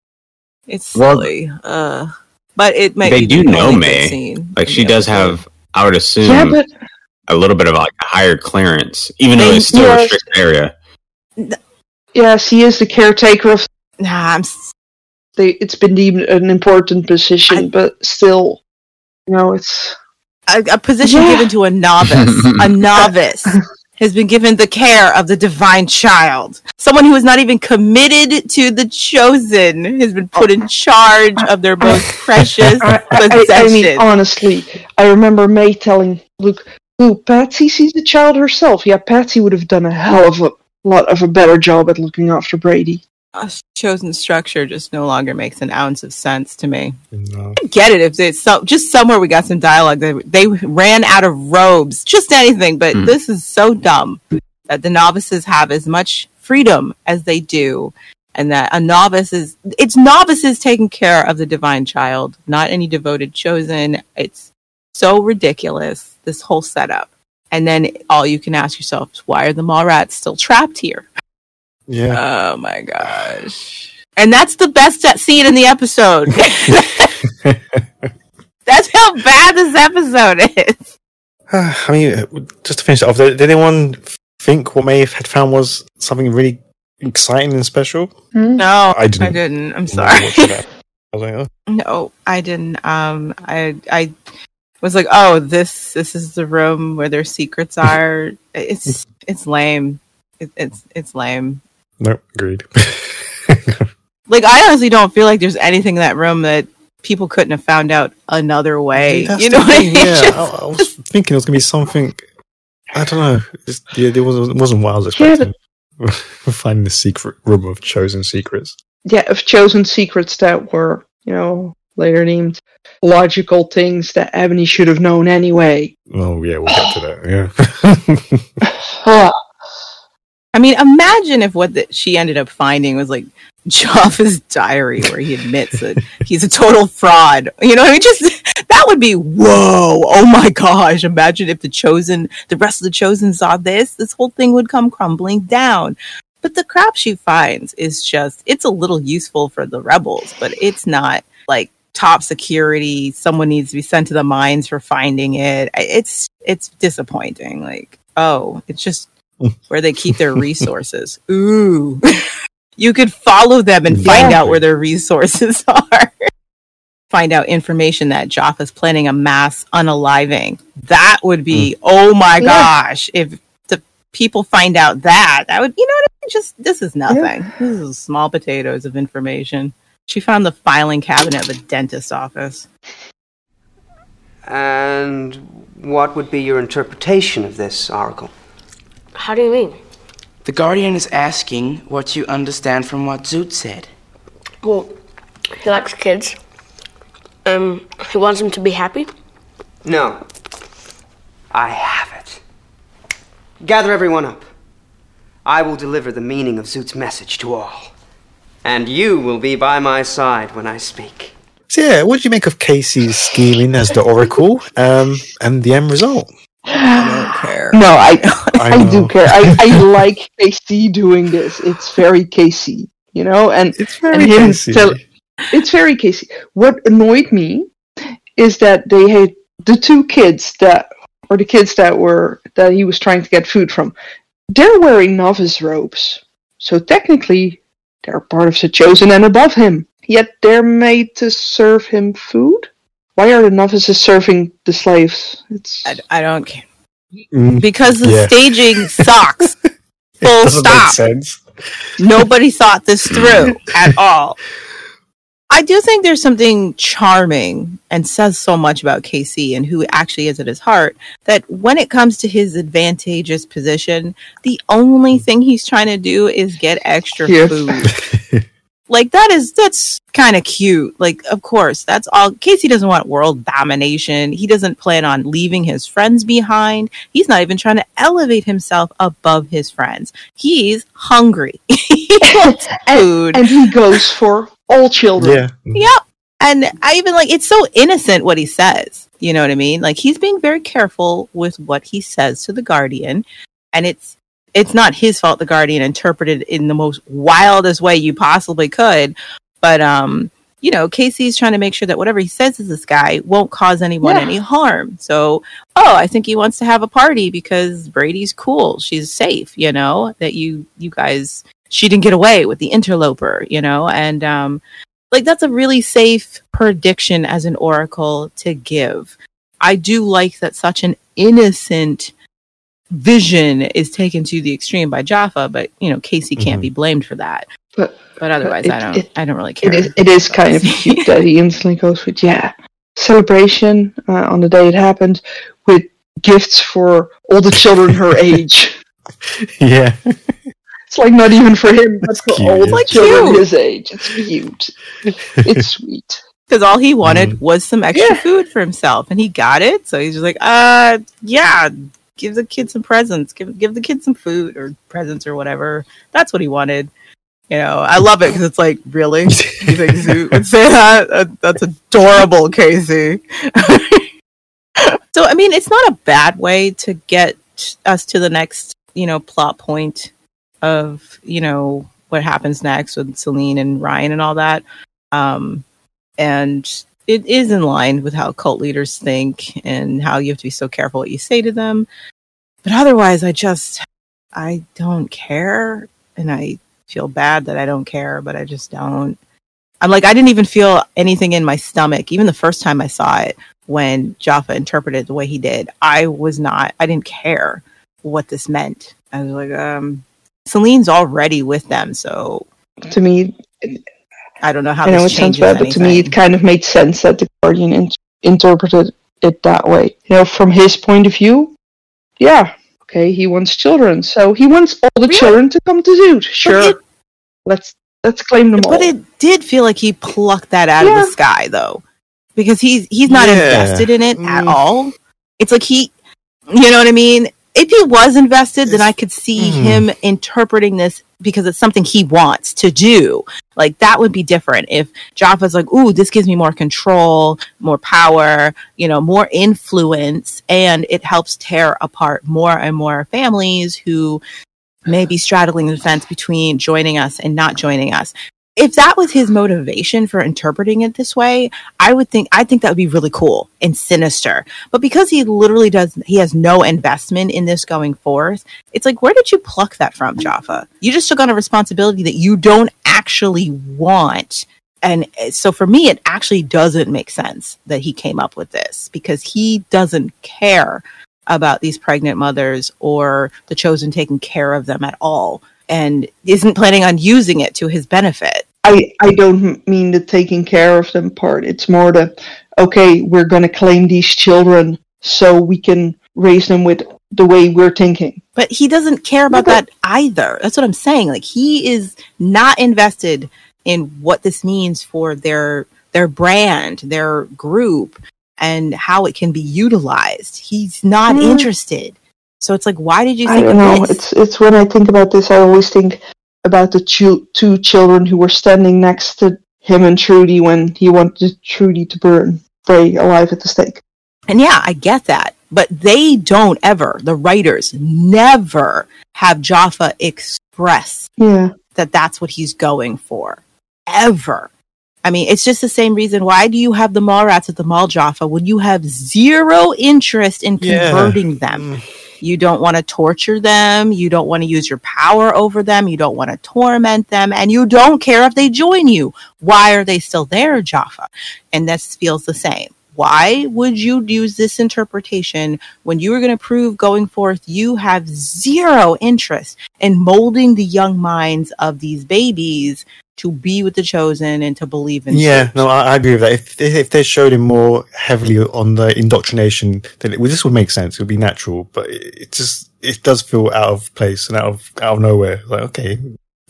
it's Well- silly uh but it may they be do know only good May. Like she does episode. have, I would assume, Yeah, but a little bit of like a higher clearance, even though it's still a Yes. restricted area. yes, he is the caretaker of. Nah, I'm s- They, it's been deemed an important position, but still, you know, it's a, a position Yeah. given to a novice. a (laughs) novice has been given the care of the divine child. Someone who is not even committed to the chosen has been put in charge of their most (laughs) precious I, I, I mean, honestly, I remember May telling Luke, "Ooh, Patsy sees the child herself. Yeah, Patsy would have done a hell of a lot of a better job at looking after Brady." A chosen structure just no longer makes an ounce of sense to me. No. I get it if it's so, just somewhere we got some dialogue. They, they ran out of robes, just anything, but Hmm. this is so dumb that the novices have as much freedom as they do, and that a novice is it's novices taking care of the divine child, not any devoted chosen. It's so ridiculous this whole setup. And then all you can ask yourself is why are the Mallrats still trapped here? Yeah. Oh my gosh. And that's the best scene in the episode. (laughs) (laughs) that's how bad this episode is. (sighs) I mean, uh, just to finish it off, did, did anyone think what May had found was something really exciting and special? No, I didn't. I didn't. I'm sorry. I was like, oh. No, I didn't. Um, I I was like, oh, this this is the room where their secrets are. (laughs) It's it's lame. It, it's it's lame. No, agreed. (laughs) Like I honestly don't feel like there's anything in that room that people couldn't have found out another way. That's you know what I mean? yeah. Just- I, I was thinking it was gonna be something. I don't know. It's, yeah, it wasn't, it wasn't what I was Yeah, expecting. Finding the secret room of chosen secrets. yeah, of chosen secrets that were, you know, later named logical things that Ebony should have known anyway. Oh yeah, we'll get to that. Yeah. (laughs) (sighs) I mean, imagine if what the, she ended up finding was like Jaffa's diary, where he admits that he's a total fraud. You know, I mean, just that would be whoa! Oh my gosh! Imagine if the chosen, the rest of the chosen saw this. This whole thing would come crumbling down. But the crap she finds is just, it's a little useful for the rebels, but it's not like top security. Someone needs to be sent to the mines for finding it. It's, it's disappointing. Like, oh, it's just where they keep their (laughs) resources. Ooh. (laughs) you could follow them and find out where their resources (laughs) are. find out information that Jaffa's planning a mass unaliving. That would be, hmm. oh my Yeah. gosh, if the people find out that, that would, you know what I mean? Just, this is nothing. This is small potatoes of information. She found the filing cabinet of a dentist office. And what would be your interpretation of this, Oracle? How do you mean? The Guardian is asking what you understand from what Zoot said. Well, he likes kids. Um, he wants them to be happy. No. I have it. Gather everyone up. I will deliver the meaning of Zoot's message to all. And you will be by my side when I speak. So yeah, what do you make of KC's scheming as the Oracle um, and the end result? (gasps) care. No, I (laughs) I (laughs) I, do care. I, I (laughs) like KC doing this. It's very KC, you know, and It's and very him KC. tell- it's very KC. What annoyed me is that they had the two kids that, or the kids that were that he was trying to get food from. They're wearing novice robes, so technically they're part of the chosen and above him. Yet they're made to serve him food. Why are the novices serving the slaves? It's I, I don't care. Mm, Because the Yeah. staging (laughs) sucks. Full stop. Nobody thought this (laughs) through at all. I do think there's something charming and says so much about KC and who actually is at his heart that when it comes to his advantageous position, the only thing he's trying to do is get extra food. (laughs) Like that is that's kind of cute. Like of course, that's all KC doesn't want world domination. He doesn't plan on leaving his friends behind. He's not even trying to elevate himself above his friends. He's hungry. (laughs) he wants (laughs) food. and he goes for all children. Yeah. Yep. And I even like it's so innocent what he says. You know what I mean? Like he's being very careful with what he says to the guardian, and it's it's not his fault the guardian interpreted in the most wildest way you possibly could. But um, you know, KC's trying to make sure that whatever he says to this guy won't cause anyone Yeah. any harm. So, oh, I think he wants to have a party because Brady's cool. She's safe, you know, that you you guys she didn't get away with the interloper, you know, and um like that's a really safe prediction as an oracle to give. I do like that such an innocent vision is taken to the extreme by Jaffa, but you know, KC can't Mhm. be blamed for that. But But otherwise it- I don't it- I don't really care. it is, it is kind of (laughs) cute that he instantly goes with yeah celebration uh, on the day it happened with gifts for all the children her (laughs) age. Yeah. It's like not even for him, but for cute, all the Like children cute. his age. It's cute. It's (laughs) sweet. Because all he wanted Mhm. was some extra Yeah. food for himself, and he got it. So he's just like, uh, yeah, give the kid some presents, give give the kid some food or presents or whatever. That's what he wanted. You know, I love it because it's like, really, (laughs) you think Zoot would say that? That- That's adorable, KC. (laughs) so I mean, it's not a bad way to get us to the next, you know, plot point of you know what happens next with Salene and Ryan and all that. Um, and it is in line with how cult leaders think and how you have to be so careful what you say to them. But otherwise, I just I don't care, and I feel bad that I don't care, but I just don't. I'm like I didn't even feel anything in my stomach, even the first time I saw it when Jaffa interpreted the way he did. I was not. I didn't care what this meant. I was like, um, Salene's already with them, so To me, I don't know how I know it this sounds changes bad, but to me, it kind of made sense that the Guardian in- interpreted it that way. You know, from his point of view, yeah, okay, he wants children, so he wants all the children to come to Zoot. Sure, it- let's let's claim them all. But it did feel like he plucked that out of the sky, though, because he's he's not Yeah. invested in it at Mm. all. It's like he, you know what I mean. If he was invested, then I could see Mhm. him interpreting this because it's something he wants to do. Like that would be different if Jaffa's like, "Ooh, this gives me more control, more power, you know, more influence, and it helps tear apart more and more families who may be straddling the fence between joining us and not joining us." If that was his motivation for interpreting it this way, I would think I think that would be really cool and sinister. But because he literally does, he has no investment in this going forth. It's like, where did you pluck that from, Jaffa? You just took on a responsibility that you don't actually want. And uh, so for me, it actually doesn't make sense that he came up with this because he doesn't care about these pregnant mothers or the chosen taking care of them at all and isn't planning on using it to his benefit. I, I don't mean the taking care of them part. It's more the okay, we're gonna claim these children so we can raise them with the way we're thinking. But he doesn't care about that either. That's what I'm saying. Like he is not invested in what this means for their their brand, their group, and how it can be utilized. He's not Mm. interested. So it's like, why did you I think don't know. this? It's it's when I think about this, I always think about the two two children who were standing next to him and Trudy when he wanted Trudy to burn stay alive at the stake. And yeah, I get that. But they don't ever, the writers never have Jaffa express Yeah. that that's what he's going for. Ever. I mean, it's just the same reason. Why do you have the mall rats at the mall, Jaffa, when you have zero interest in Yeah. converting mm. them? You don't want to torture them. You don't want to use your power over them. You don't want to torment them. And you don't care if they join you. Why are they still there, Jaffa? And this feels the same. Why would you use this interpretation when you are going to prove going forth you have zero interest in molding the young minds of these babies to be with the chosen and to believe in Yeah, no, I, I agree with that. If if they showed him more heavily on the indoctrination, then it, well, this would make sense. It would be natural, but it, it just it does feel out of place and out of out of nowhere. Like, okay,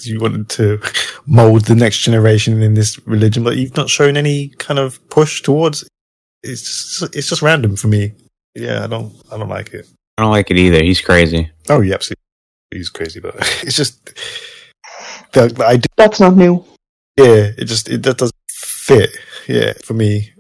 you wanted to mold the next generation in this religion, but you've not shown any kind of push towards. It's just, it's just random for me. Yeah, I don't I don't like it. I don't like it either. He's crazy. Oh, yeah, absolutely, he's crazy, but (laughs) it's just the, the idea. That's not new. Yeah, it just it that doesn't fit. Yeah, for me,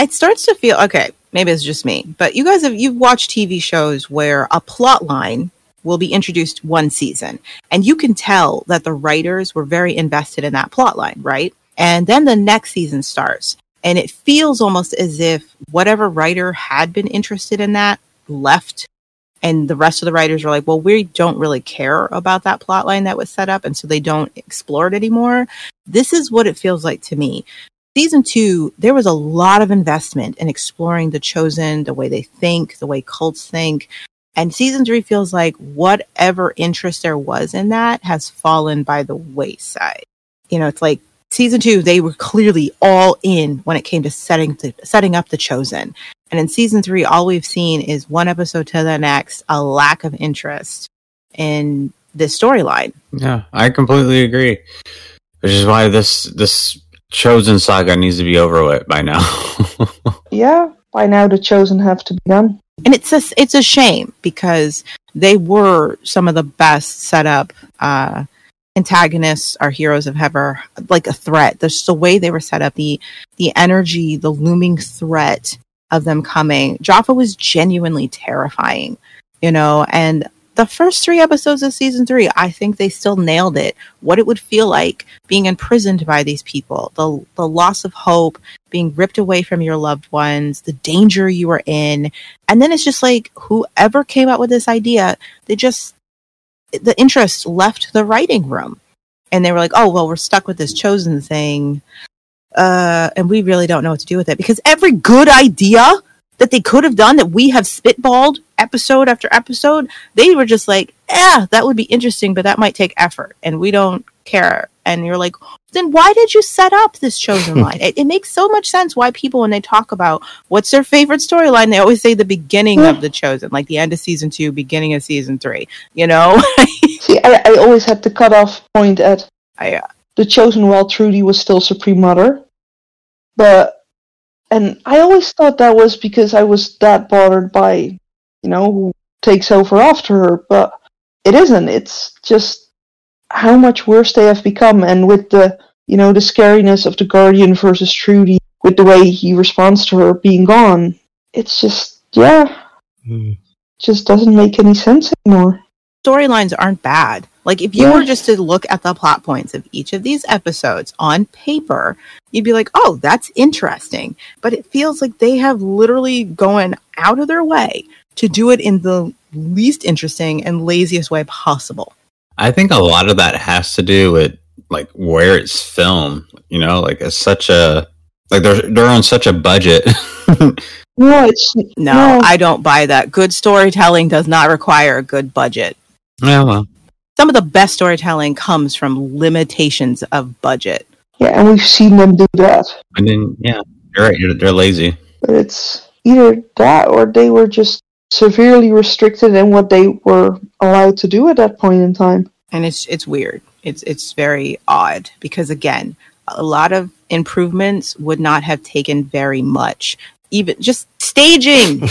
it starts to feel okay maybe it's just me but you guys have you've watched tv shows where a plot line will be introduced one season and you can tell that the writers were very invested in that plot line right and then the next season starts and it feels almost as if whatever writer had been interested in that left and the rest of the writers are like well we don't really care about that plot line that was set up and so they don't explore it anymore this is what it feels like to me season two, there was a lot of investment in exploring the chosen, the way they think, the way cults think. And season three feels like whatever interest there was in that has fallen by the wayside. You know, it's like season two, they were clearly all in when it came to setting the, setting up the chosen. And in season three, all we've seen is one episode to the next, a lack of interest in this storyline. Yeah, I completely agree. Which is why this this chosen saga needs to be over with by now. (laughs) Yeah, by now the chosen have to be done. and it's a it's a shame because they were some of the best set up uh antagonists our heroes of ever like a threat. There's the way they were set up the the energy the looming threat of them coming. Jaffa was genuinely terrifying you know and the first three episodes of season three i think they still nailed it. What it would feel like being imprisoned by these people the the loss of hope being ripped away from your loved ones the danger you were in. And then it's just like whoever came up with this idea, they just the interest left the writing room. And they were like, "Oh, well, we're stuck with this chosen thing." Uh, and we really don't know what to do with it because every good idea that they could have done that we have spitballed episode after episode, they were just like, "Yeah, that would be interesting, but that might take effort and we don't care." And you're like, then why did you set up this chosen line? It, it makes so much sense why people, when they talk about what's their favorite storyline, they always say the beginning of the chosen, like the end of season two, beginning of season three. You know, (laughs) See, I, I always had the cutoff point at I, uh, the chosen while Trudy was still Supreme Mother. But and I always thought that was because I was that bothered by, you know, who takes over after her, but it isn't. It's just how much worse they have become and with the you know, the scariness of the Guardian versus Trudy, with the way he responds to her being gone. It's just yeah. Hmm. Just doesn't make any sense anymore. storylines aren't bad. Like if you were just to look at the plot points of each of these episodes on paper, you'd be like, "Oh, that's interesting." But it feels like they have literally gone out of their way to do it in the least interesting and laziest way possible. I think a lot of that has to do with like where it's filmed. You know, like it's such a like they're they're on such a budget. (laughs) No, it's No, I don't buy that. Good storytelling does not require a good budget. yeah, well, Some of the best storytelling comes from limitations of budget. Yeah, and we've seen them do that. and then yeah, you're right. You're, they're lazy. But it's either that or they were just severely restricted in what they were allowed to do at that point in time. and it's it's weird. It's it's very odd because again, a lot of improvements would not have taken very much. Even just staging,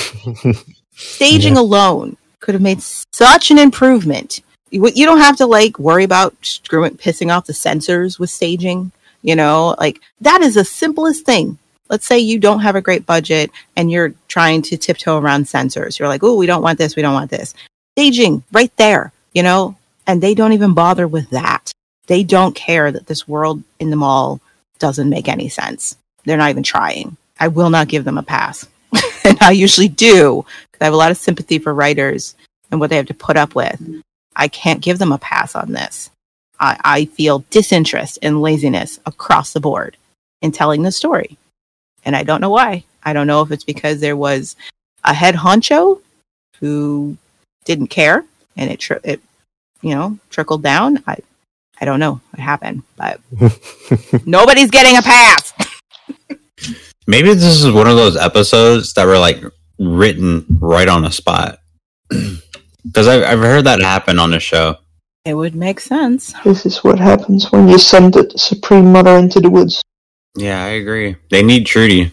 (laughs) staging alone could have made such an improvement. You, you don't have to like worry about screwing pissing off the censors with staging. You know, like that is the simplest thing. Let's say you don't have a great budget and you're trying to tiptoe around censors. You're like, oh, we don't want this, we don't want this. Staging right there, you know, and they don't even bother with that. They don't care that this world in the mall doesn't make any sense. They're not even trying. I will not give them a pass. (laughs) and I usually do because I have a lot of sympathy for writers and what they have to put up with. I can't give them a pass on this. I, I feel disinterest and laziness across the board in telling the story. And I don't know why. I don't know if it's because there was a head honcho who didn't care and it, tri- it you know, trickled down. I, I don't know what happened, but (laughs) nobody's getting a pass. Maybe this is one of those episodes that were like written right on the spot. (clears throat) Because I've, I've heard that happen on the show. It would make sense. This is what happens when you send the Supreme Mother into the woods. Yeah, I agree. They need Trudy.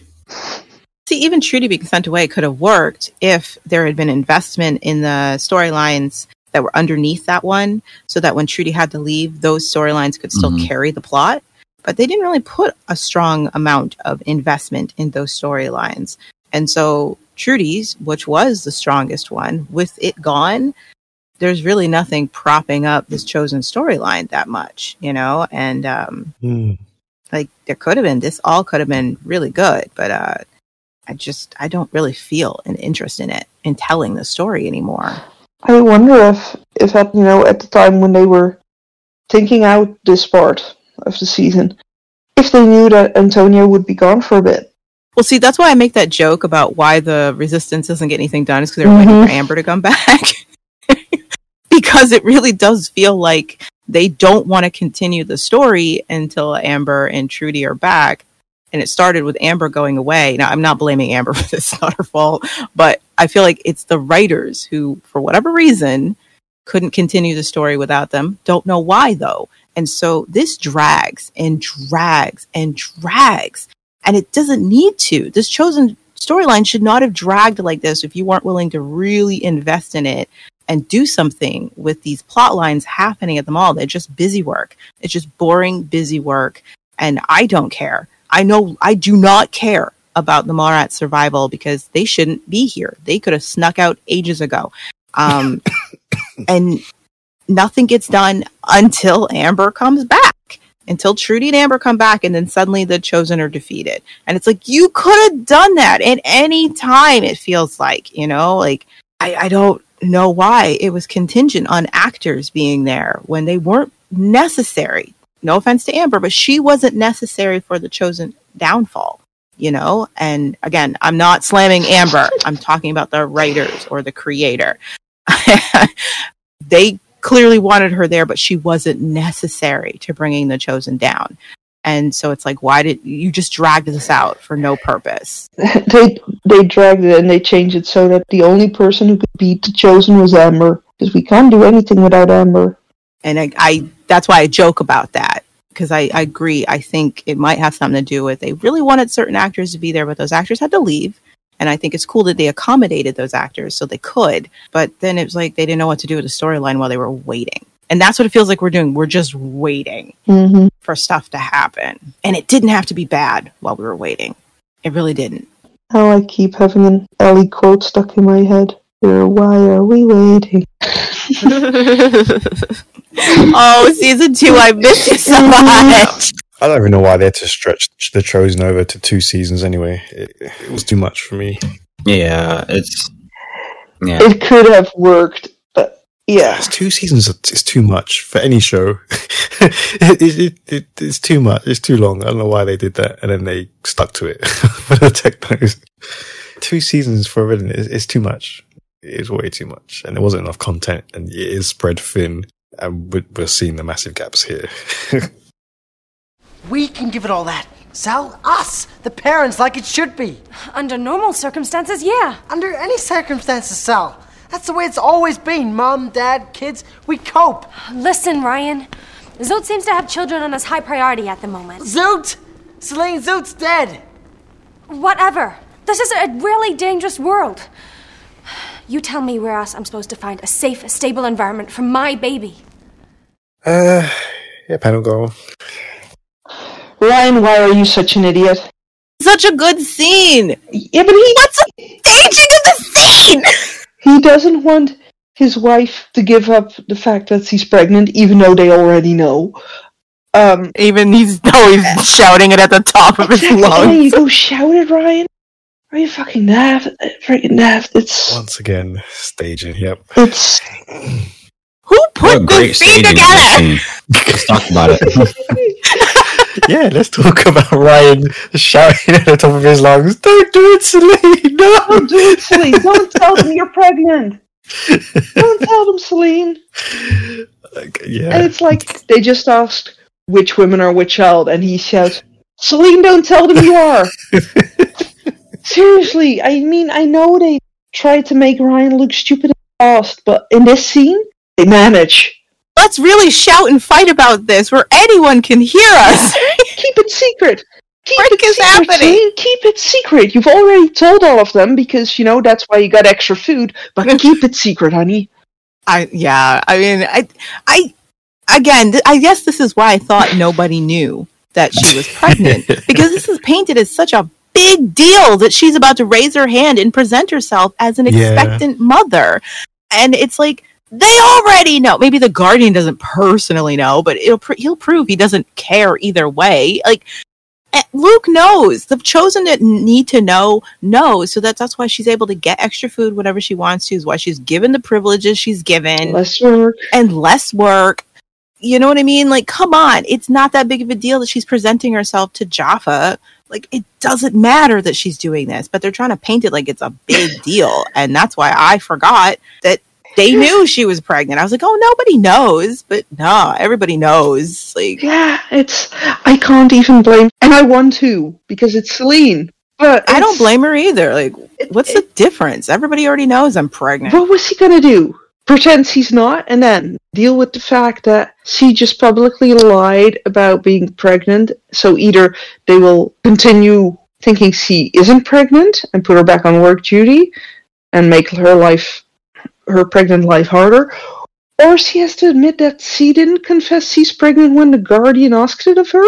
See, even Trudy being sent away could have worked if there had been investment in the storylines that were underneath that one, so that when Trudy had to leave, those storylines could still Mhm. carry the plot. But they didn't really put a strong amount of investment in those storylines. And so Trudy's, which was the strongest one, with it gone, there's really nothing propping up this chosen storyline that much, you know? And um Hmm. Like there could have been this all could have been really good, but uh I just I don't really feel an interest in it in telling the story anymore. I wonder if, if at you know at the time when they were thinking out this part of the season, if they knew that Antonia would be gone for a bit. Well, see, that's why I make that joke about why the resistance doesn't get anything done is because they're waiting Mhm. for Amber to come (laughs) back. (laughs) because it really does feel like they don't want to continue the story until Amber and Trudy are back. And it started with Amber going away. Now, I'm not blaming Amber (laughs) for this, it's not her fault, but I feel like it's the writers who, for whatever reason, couldn't continue the story without them. Don't know why, though. And so this drags and drags and drags and it doesn't need to. This chosen storyline should not have dragged like this if you weren't willing to really invest in it and do something with these plot lines happening at the mall. They're just busy work. It's just boring, busy work. And I don't care. I know I do not care about the Mallrats survival because they shouldn't be here. They could have snuck out ages ago. Um, (coughs) and nothing gets done until Amber comes back. Until Trudy and Amber come back, and then suddenly the chosen are defeated. And it's like, you could have done that at any time, it feels like, you know? Like, I, I don't know why it was contingent on actors being there when they weren't necessary. No offense to Amber, but she wasn't necessary for the chosen downfall, you know? And again, I'm not slamming Amber, (laughs) I'm talking about the writers or the creator. (laughs) they clearly wanted her there, but she wasn't necessary to bringing the chosen down. And so it's like, why did you just drag this out for no purpose? (laughs) they they dragged it and they changed it so that the only person who could beat the chosen was Amber because we can't do anything without Amber. And I, I that's why I joke about that because I, I agree. I think it might have something to do with they really wanted certain actors to be there, but those actors had to leave. And I think it's cool that they accommodated those actors so they could. But then it was like they didn't know what to do with the storyline while they were waiting. And that's what it feels like we're doing. We're just waiting Mm-hmm. for stuff to happen. And it didn't have to be bad while we were waiting. It really didn't. How I keep having an Ellie quote stuck in my head. Here, why are we waiting? (laughs) oh, season two, I missed it so much. I don't even know why they had to stretch the Chosen over to two seasons anyway. It, it was too much for me. Yeah, it's yeah. It could have worked, but yeah. It's two seasons is too much for any show. (laughs) it, it, it, it, it's too much. It's too long. I don't know why they did that, and then they stuck to it for the technos. Two seasons for a villain is, is too much. It is way too much, and there wasn't enough content, and it is spread thin, and we're, we're seeing the massive gaps here. (laughs) We can give it all that. Sal, us, the parents, like it should be. Under normal circumstances, yeah. Under any circumstances, Sal. That's the way it's always been. Mom, dad, kids, we cope. Listen, Ryan. Zoot seems to have children on his high priority at the moment. Zoot! Salene Zoot's dead. Whatever. This is a really dangerous world. You tell me where else I'm supposed to find a safe, stable environment for my baby. uh, yeah, panel go. Ryan, why are you such an idiot? Such a good scene. Yeah, but he What's the staging of the scene? He doesn't want his wife to give up the fact that she's pregnant, even though they already know. Um, Even he's (laughs) always shouting it at the top of his (laughs) exactly, and you lungs. go shout it, Ryan. Are you fucking daft? Freaking daft. It's Once again, staging. Yep. it's Who put this scene together? Let's talk about it. (laughs) yeah, let's talk about Ryan shouting at the top of his lungs. Don't do it, Salene. No. don't do it, Salene. Don't tell them you're pregnant. Don't tell them, Salene. Like, And it's like they just asked which women are which child, and he shouts, "Salene, don't tell them you are." (laughs) Seriously, I mean, I know they tried to make Ryan look stupid and past, but in this scene, they manage. Let's really shout and fight about this where anyone can hear (laughs) us. Keep it secret. Keep What it is secret, happening? Salene. Keep it secret. You've already told all of them because you know that's why you got extra food. But (laughs) keep it secret, honey. I yeah, I mean, I I again, th- I guess this is why I thought nobody knew that she was pregnant (laughs) because this is painted as such a big deal that she's about to raise her hand and present herself as an Yeah. expectant mother. And it's like they already know. Maybe the guardian doesn't personally know, but it'll pr- he'll prove he doesn't care either way. Like eh, Luke knows the chosen that need to know knows, so that that's why she's able to get extra food whenever she wants to. Is why she's given the privileges she's given Less work. and less work. You know what I mean? Like, come on, it's not that big of a deal that she's presenting herself to Jaffa. Like, it doesn't matter that she's doing this, but they're trying to paint it like it's a big (laughs) deal, and that's why I forgot that they knew she was pregnant. I was like, oh, nobody knows, but no, everybody knows. Like, Yeah, it's. I can't even blame. And I want to because it's Salene. But I don't blame her either. Like, what's the difference? Everybody already knows I'm pregnant. What was he gonna do? Pretend he's not, and then deal with the fact that she just publicly lied about being pregnant. So either they will continue thinking she isn't pregnant and put her back on work duty and make her life, her pregnant life harder, or she has to admit that she didn't confess she's pregnant when the guardian asked it of her.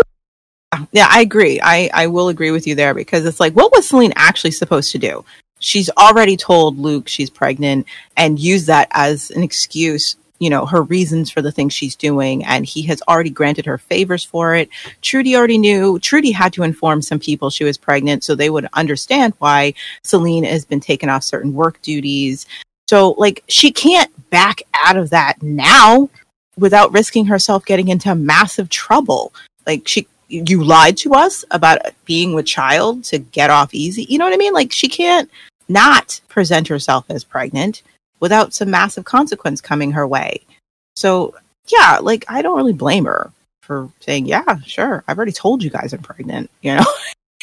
Um, yeah, I agree. I, I will agree with you there because it's like, what was Salene actually supposed to do? She's already told Luke she's pregnant and used that as an excuse, you know, her reasons for the things she's doing. And he has already granted her favors for it. Trudy already knew. Trudy had to inform some people she was pregnant so they would understand why Salene has been taken off certain work duties. So, like, she can't back out of that now without risking herself getting into massive trouble. Like, she you lied to us about being with child to get off easy. You know what I mean? Like she can't not present herself as pregnant without some massive consequence coming her way. So yeah, like I don't really blame her for saying, "Yeah, sure. I've already told you guys I'm pregnant." You know,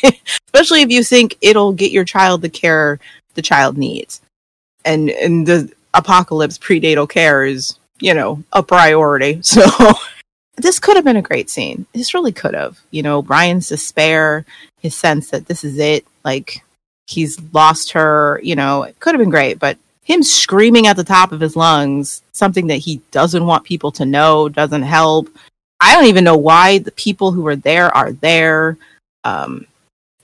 (laughs) especially if you think it'll get your child the care the child needs, and and the apocalypse prenatal care is you know a priority. (laughs) So this could have been a great scene. This really could have. You know, Brian's despair, his sense that this is it, like he's lost her. You know, it could have been great, but him screaming at the top of his lungs something that he doesn't want people to know doesn't help. I don't even know why the people who are there are there. Um,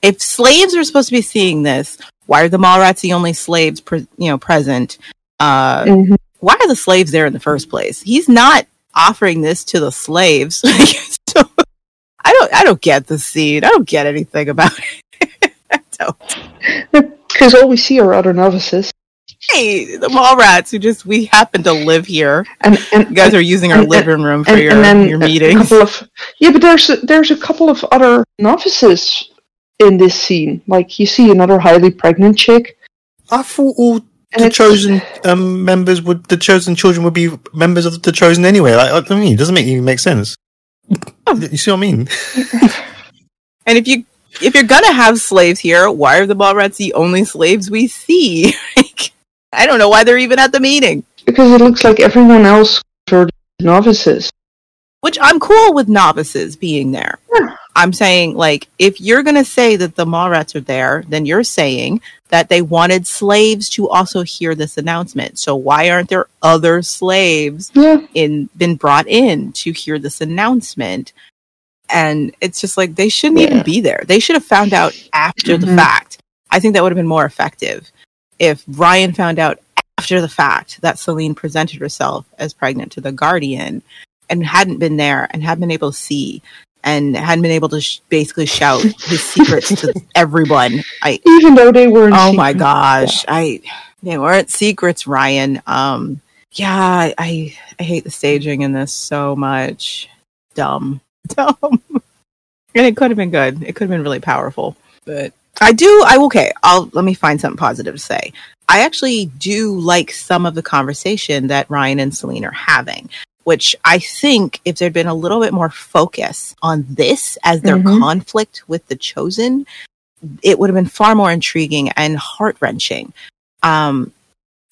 if slaves are supposed to be seeing this, why are the Mallrats the only slaves, pre- you know, present? Uh, Mhm. Why are the slaves there in the first place? He's not offering this to the slaves. (laughs) so, I don't, I don't get the scene. I don't get anything about it. (laughs) I don't. Because all we see are other novices. Hey, the Mallrats who just we happen to live here. And, and you guys are using our and- living room for your your meetings. Of, yeah, but there's a, there's a couple of other novices in this scene. Like you see another highly pregnant chick. I thought all the chosen um, members would, the chosen children would be members of the chosen anyway. Like, I mean, it doesn't make even make sense. You see what I mean? (laughs) And if you if you're gonna have slaves here, why are the Mallrats the only slaves we see? (laughs) Like, I don't know why they're even at the meeting. Because it looks like everyone else are novices. Which I'm cool with novices being there. (sighs) I'm saying, like, if you're gonna say that the Mallrats are there, then you're saying that they wanted slaves to also hear this announcement. So why aren't there other slaves in been brought in to hear this announcement? And it's just like they shouldn't even be there. They should have found out after the Mhm. fact. I think that would have been more effective if Ryan found out after the fact that Salene presented herself as pregnant to the Guardian and hadn't been there and hadn't been able to see and hadn't been able to sh- basically shout his secrets to (laughs) everyone. I Even though they weren't. Oh my gosh, I they weren't secrets, Ryan. Um, yeah, I I, I hate the staging in this so much. Dumb, (laughs) dumb. And it could have been good. It could have been really powerful, but I do. I okay. I'll let me find something positive to say. I actually do like some of the conversation that Ryan and Salene are having, which I think if there'd been a little bit more focus on this as their Mhm. conflict with the chosen, it would have been far more intriguing and heart wrenching. Um,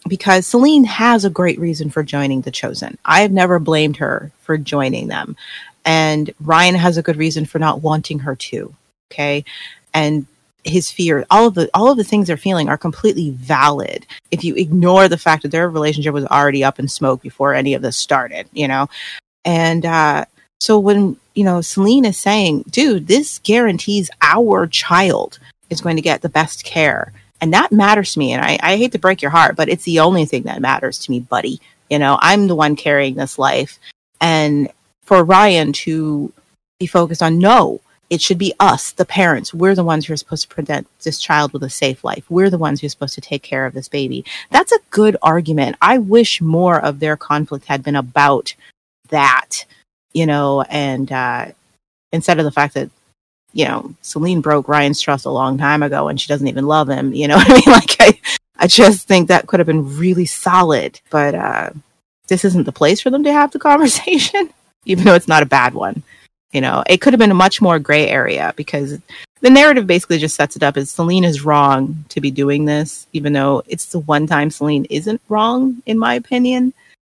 because Salene has a great reason for joining the chosen. I have never blamed her for joining them. And Ryan has a good reason for not wanting her to. Okay. And his fear, all of the all of the things they're feeling are completely valid if you ignore the fact that their relationship was already up in smoke before any of this started, you know? And uh so when, you know, Salene is saying, dude, this guarantees our child is going to get the best care. And that matters to me. And I, I hate to break your heart, but it's the only thing that matters to me, buddy. You know, I'm the one carrying this life. And for Ryan to be focused on, no, it should be us, the parents. We're the ones who are supposed to present this child with a safe life. We're the ones who are supposed to take care of this baby. That's a good argument. I wish more of their conflict had been about that, you know, and uh, instead of the fact that, you know, Salene broke Ryan's trust a long time ago and she doesn't even love him. You know (laughs) I mean? Like, I, I just think that could have been really solid, but uh, this isn't the place for them to have the (laughs) conversation, even though it's not a bad one. You know, it could have been a much more gray area because the narrative basically just sets it up as Salene is wrong to be doing this, even though it's the one time Salene isn't wrong, in my opinion.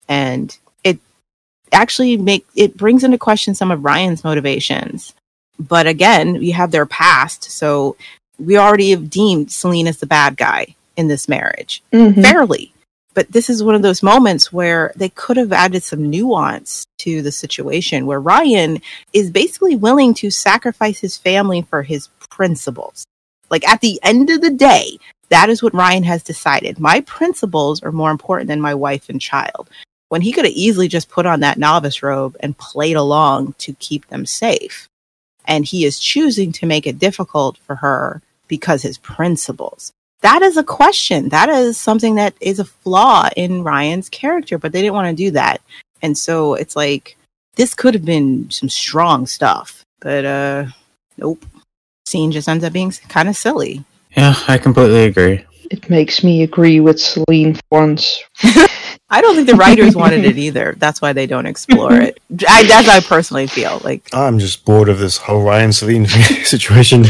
And it actually make it brings into question some of Ryan's motivations. But again, we have their past, so we already have deemed Salene as the bad guy in this marriage Mhm. fairly. But this is one of those moments where they could have added some nuance to the situation where Ryan is basically willing to sacrifice his family for his principles. Like at the end of the day, that is what Ryan has decided. My principles are more important than my wife and child. When he could have easily just put on that novice robe and played along to keep them safe. And he is choosing to make it difficult for her because his principles that is a question. That is something that is a flaw in Ryan's character, but they didn't want to do that. And so it's like this could have been some strong stuff, but uh nope. Scene just ends up being kind of silly. Yeah, I completely agree. It makes me agree with Salene for once. (laughs) I don't think the writers wanted it (laughs) either. That's why they don't explore it. I, that's how I personally feel. Like, I'm just bored of this whole Ryan Salene (laughs) situation.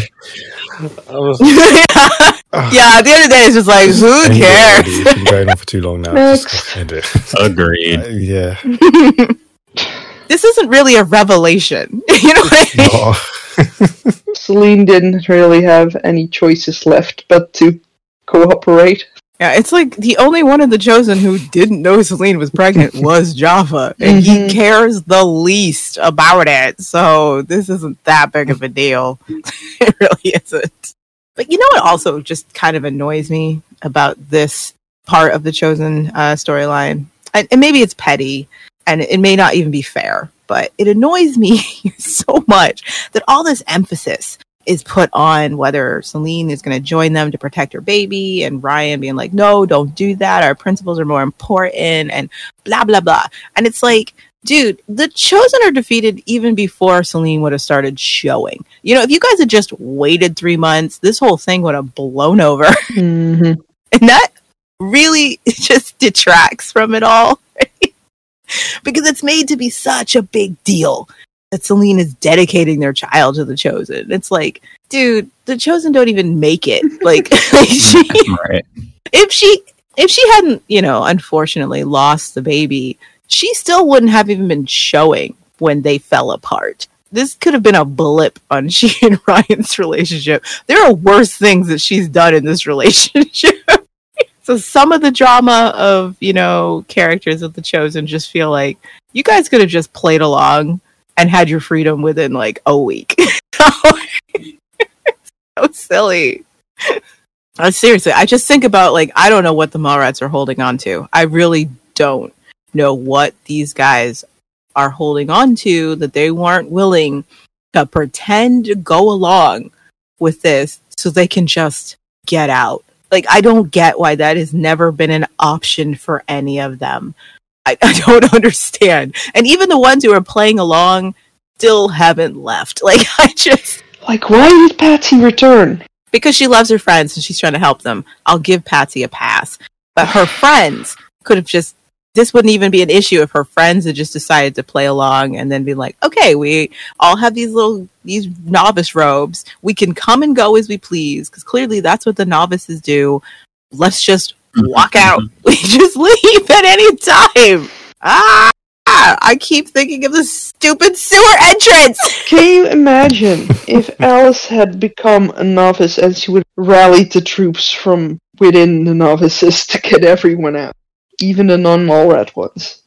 I was, (laughs) yeah, at the end of the day, it's just like, who End cares? It's been going on for too long now. Just end it. (laughs) Agreed. Uh, yeah. (laughs) this isn't really a revelation. you know what I mean? Salene didn't really have any choices left but to cooperate. Yeah, it's like the only one of the chosen who didn't know Salene was pregnant (laughs) was Jaffa, and he cares the least about it. So this isn't that big of a deal. (laughs) it really isn't. But you know what also just kind of annoys me about this part of the chosen uh, storyline, and, and maybe it's petty, and it may not even be fair, but it annoys me (laughs) so much that all this emphasis is put on whether Salene is going to join them to protect her baby, and Ryan being like, no, don't do that. Our principles are more important, and blah, blah, blah. And it's like, dude, the chosen are defeated even before Salene would have started showing. You know, if you guys had just waited three months, this whole thing would have blown over. (laughs) Mm-hmm. And that really (laughs) just detracts from it all. right? (laughs) because it's made to be such a big deal that Salene is dedicating their child to the chosen. It's like, dude, the chosen don't even make it. (laughs) Like, like (laughs) she, Right. if she if she hadn't, you know, unfortunately lost the baby, she still wouldn't have even been showing when they fell apart. This could have been a blip on (laughs) she and Ryan's relationship. There are worse things that she's done in this relationship. so some of the drama of, you know, characters of the chosen just feel like you guys could have just played along and had your freedom within like a week. (laughs) so silly. Uh, seriously, I just think about like I don't know what the Mallrats are holding on to. I really don't know what these guys are holding on to that they weren't willing to pretend to go along with this so they can just get out. Like I don't get why that has never been an option for any of them. I, (laughs) I don't understand. And even the ones who are playing along still haven't left. (laughs) Like I just Like, why did Patsy return? because she loves her friends and she's trying to help them. I'll give Patsy a pass. But her friends could have just this wouldn't even be an issue if her friends had just decided to play along and then be like, okay, we all have these little these novice robes. We can come and go as we please because clearly that's what the novices do. Let's just walk out. (laughs) We just leave at any time. Ah, I keep thinking of the stupid sewer entrance. (laughs) Can you imagine if (laughs) Alice had become a novice and she would rally the troops from within the novices to get everyone out, even the non-Mallrat ones?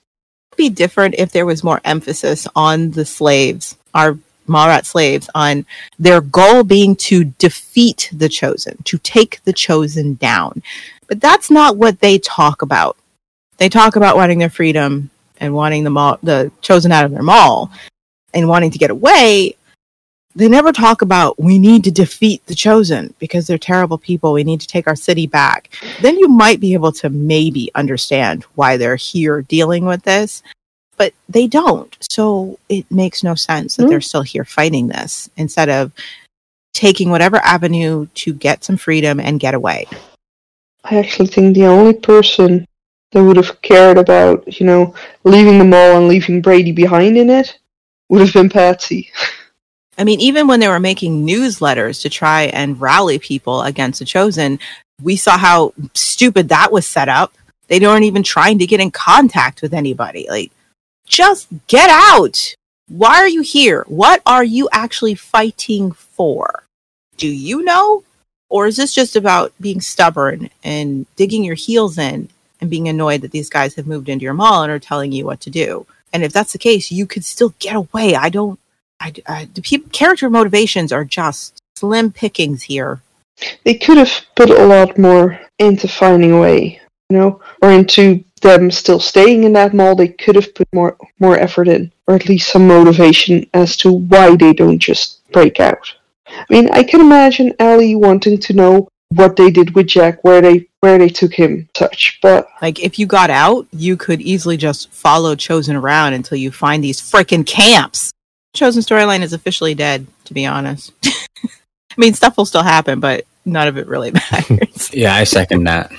be different if there was more emphasis on the slaves, our Mallrat slaves, on their goal being to defeat the chosen, to take the chosen down. But that's not what they talk about. They talk about wanting their freedom and wanting the mall, the chosen out of their mall and wanting to get away. They never talk about we need to defeat the chosen because they're terrible people. We need to take our city back. Then you might be able to maybe understand why they're here dealing with this but they don't. So it makes no sense that hmm. they're still here fighting this instead of taking whatever avenue to get some freedom and get away. I actually think the only person that would have cared about, you know, leaving the mall and leaving Brady behind in it would have been Patsy. I mean, even when they were making newsletters to try and rally people against the chosen, we saw how stupid that was set up. They weren't even trying to get in contact with anybody. Like, just get out. Why are you here? What are you actually fighting for? Do you know? Or is this just about being stubborn and digging your heels in and being annoyed that these guys have moved into your mall and are telling you what to do? And if that's the case, you could still get away. I don't. I, I the peop character motivations are just slim pickings here. They could have put a lot more into finding a way, you know, or into them still staying in that mall. They could have put more more effort in, or at least some motivation as to why they don't just break out. I mean, I can imagine Ellie wanting to know what they did with Jack, where they where they took him, such. But Like if you got out, you could easily just follow Chosen around until you find these freaking camps. Chosen storyline is officially dead, to be honest. (laughs) I mean, stuff will still happen, but none of it really (laughs) matters. Yeah, I second that.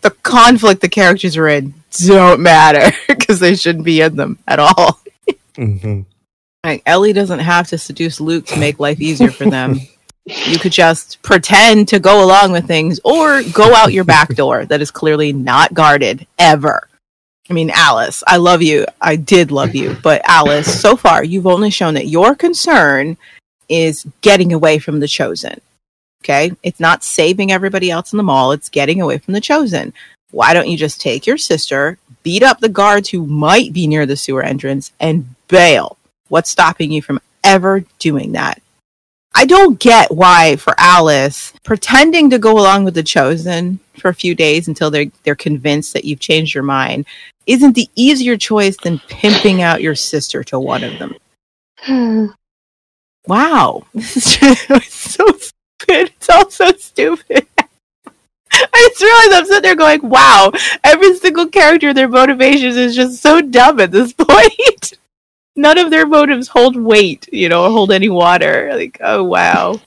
the conflict the characters are in don't matter (laughs) because they shouldn't be in them at all. hmm Like Ellie doesn't have to seduce Luke to make life easier for them. (laughs) you could just pretend to go along with things or go out your back door that is clearly not guarded ever. I mean, Alice, I love you. I did love you. But Alice, so far, you've only shown that your concern is getting away from the chosen. Okay. It's not saving everybody else in the mall, it's getting away from the chosen. Why don't you just take your sister, beat up the guards who might be near the sewer entrance, and bail? What's stopping you from ever doing that? I don't get why for Alice pretending to go along with the chosen for a few days until they're they're convinced that you've changed your mind isn't the easier choice than pimping out your sister to one of them. (sighs) Wow, (laughs) this is just so stupid. It's all so stupid. (laughs) I just realized I'm sitting there going, "Wow, every single character, their motivations is just so dumb at this (laughs) point." None of their motives hold weight, you know, or hold any water. Like, oh wow.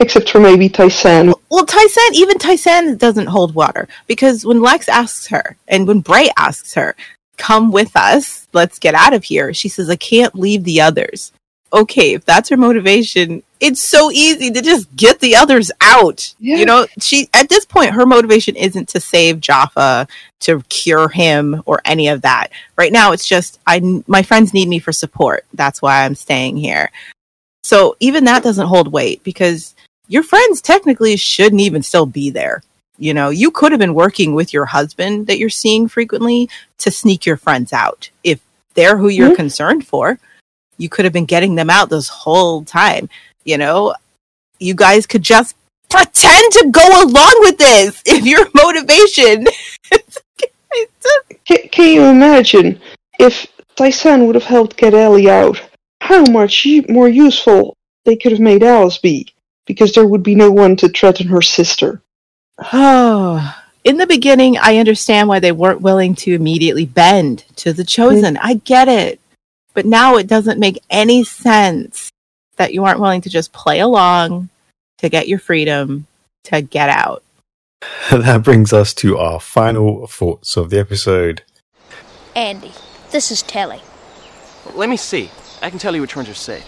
Except for maybe Tai-San. Well, Tai-San, even Tai-San doesn't hold water because when Lex asks her and when Bray asks her, come with us, let's get out of here, she says, I can't leave the others. Okay, if that's her motivation, it's so easy to just get the others out. You know, she at this point her motivation isn't to save Jaffa, to cure him or any of that. Right now it's just I my friends need me for support. That's why I'm staying here. So even that doesn't hold weight because your friends technically shouldn't even still be there. You know, you could have been working with your husband that you're seeing frequently to sneak your friends out. If they're who you're Mhm. concerned for, you could have been getting them out this whole time. You know, you guys could just pretend to go along with this (laughs) if your motivation. (laughs) Can, can you imagine if Tai-San would have helped get Ellie out? How much more useful they could have made Alice be? Because there would be no one to threaten her sister. Oh, (sighs) in the beginning, I understand why they weren't willing to immediately bend to the hmm. chosen. I get it. But now it doesn't make any sense that you aren't willing to just play along to get your freedom to get out. (laughs) That brings us to our final thoughts of the episode. Andy, this is Tally. Let me see. I can tell you which ones are safe.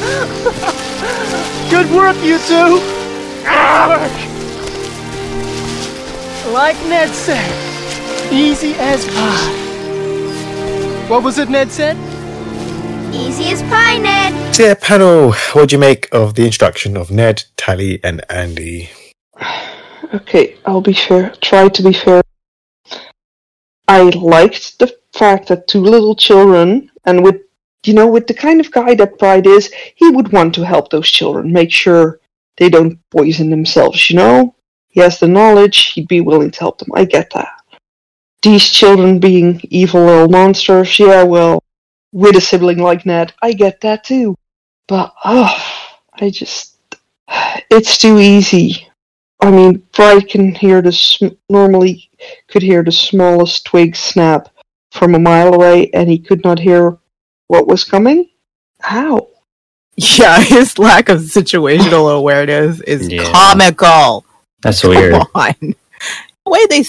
(laughs) Good work, you two! Like Ned said, easy as pie. What was it Ned said? Easy as pie, Ned. So yeah, panel, what do you make of the introduction of Ned, Tally, and Andy? (sighs) Okay, I'll be fair. Try to be fair. I liked the fact that two little children, and with you know, with the kind of guy that Pride is, he would want to help those children, make sure they don't poison themselves. You know, he has the knowledge. He'd be willing to help them. I get that. These children being evil little monsters, yeah, well, with a sibling like Ned, I get that too. But oh, I just, it's too easy. I mean, Pride can hear the sm- normally could hear the smallest twig snap from a mile away, and he could not hear what was coming. How? Yeah, (laughs) his lack of situational awareness is Yeah. comical. That's Come weird. on. The way they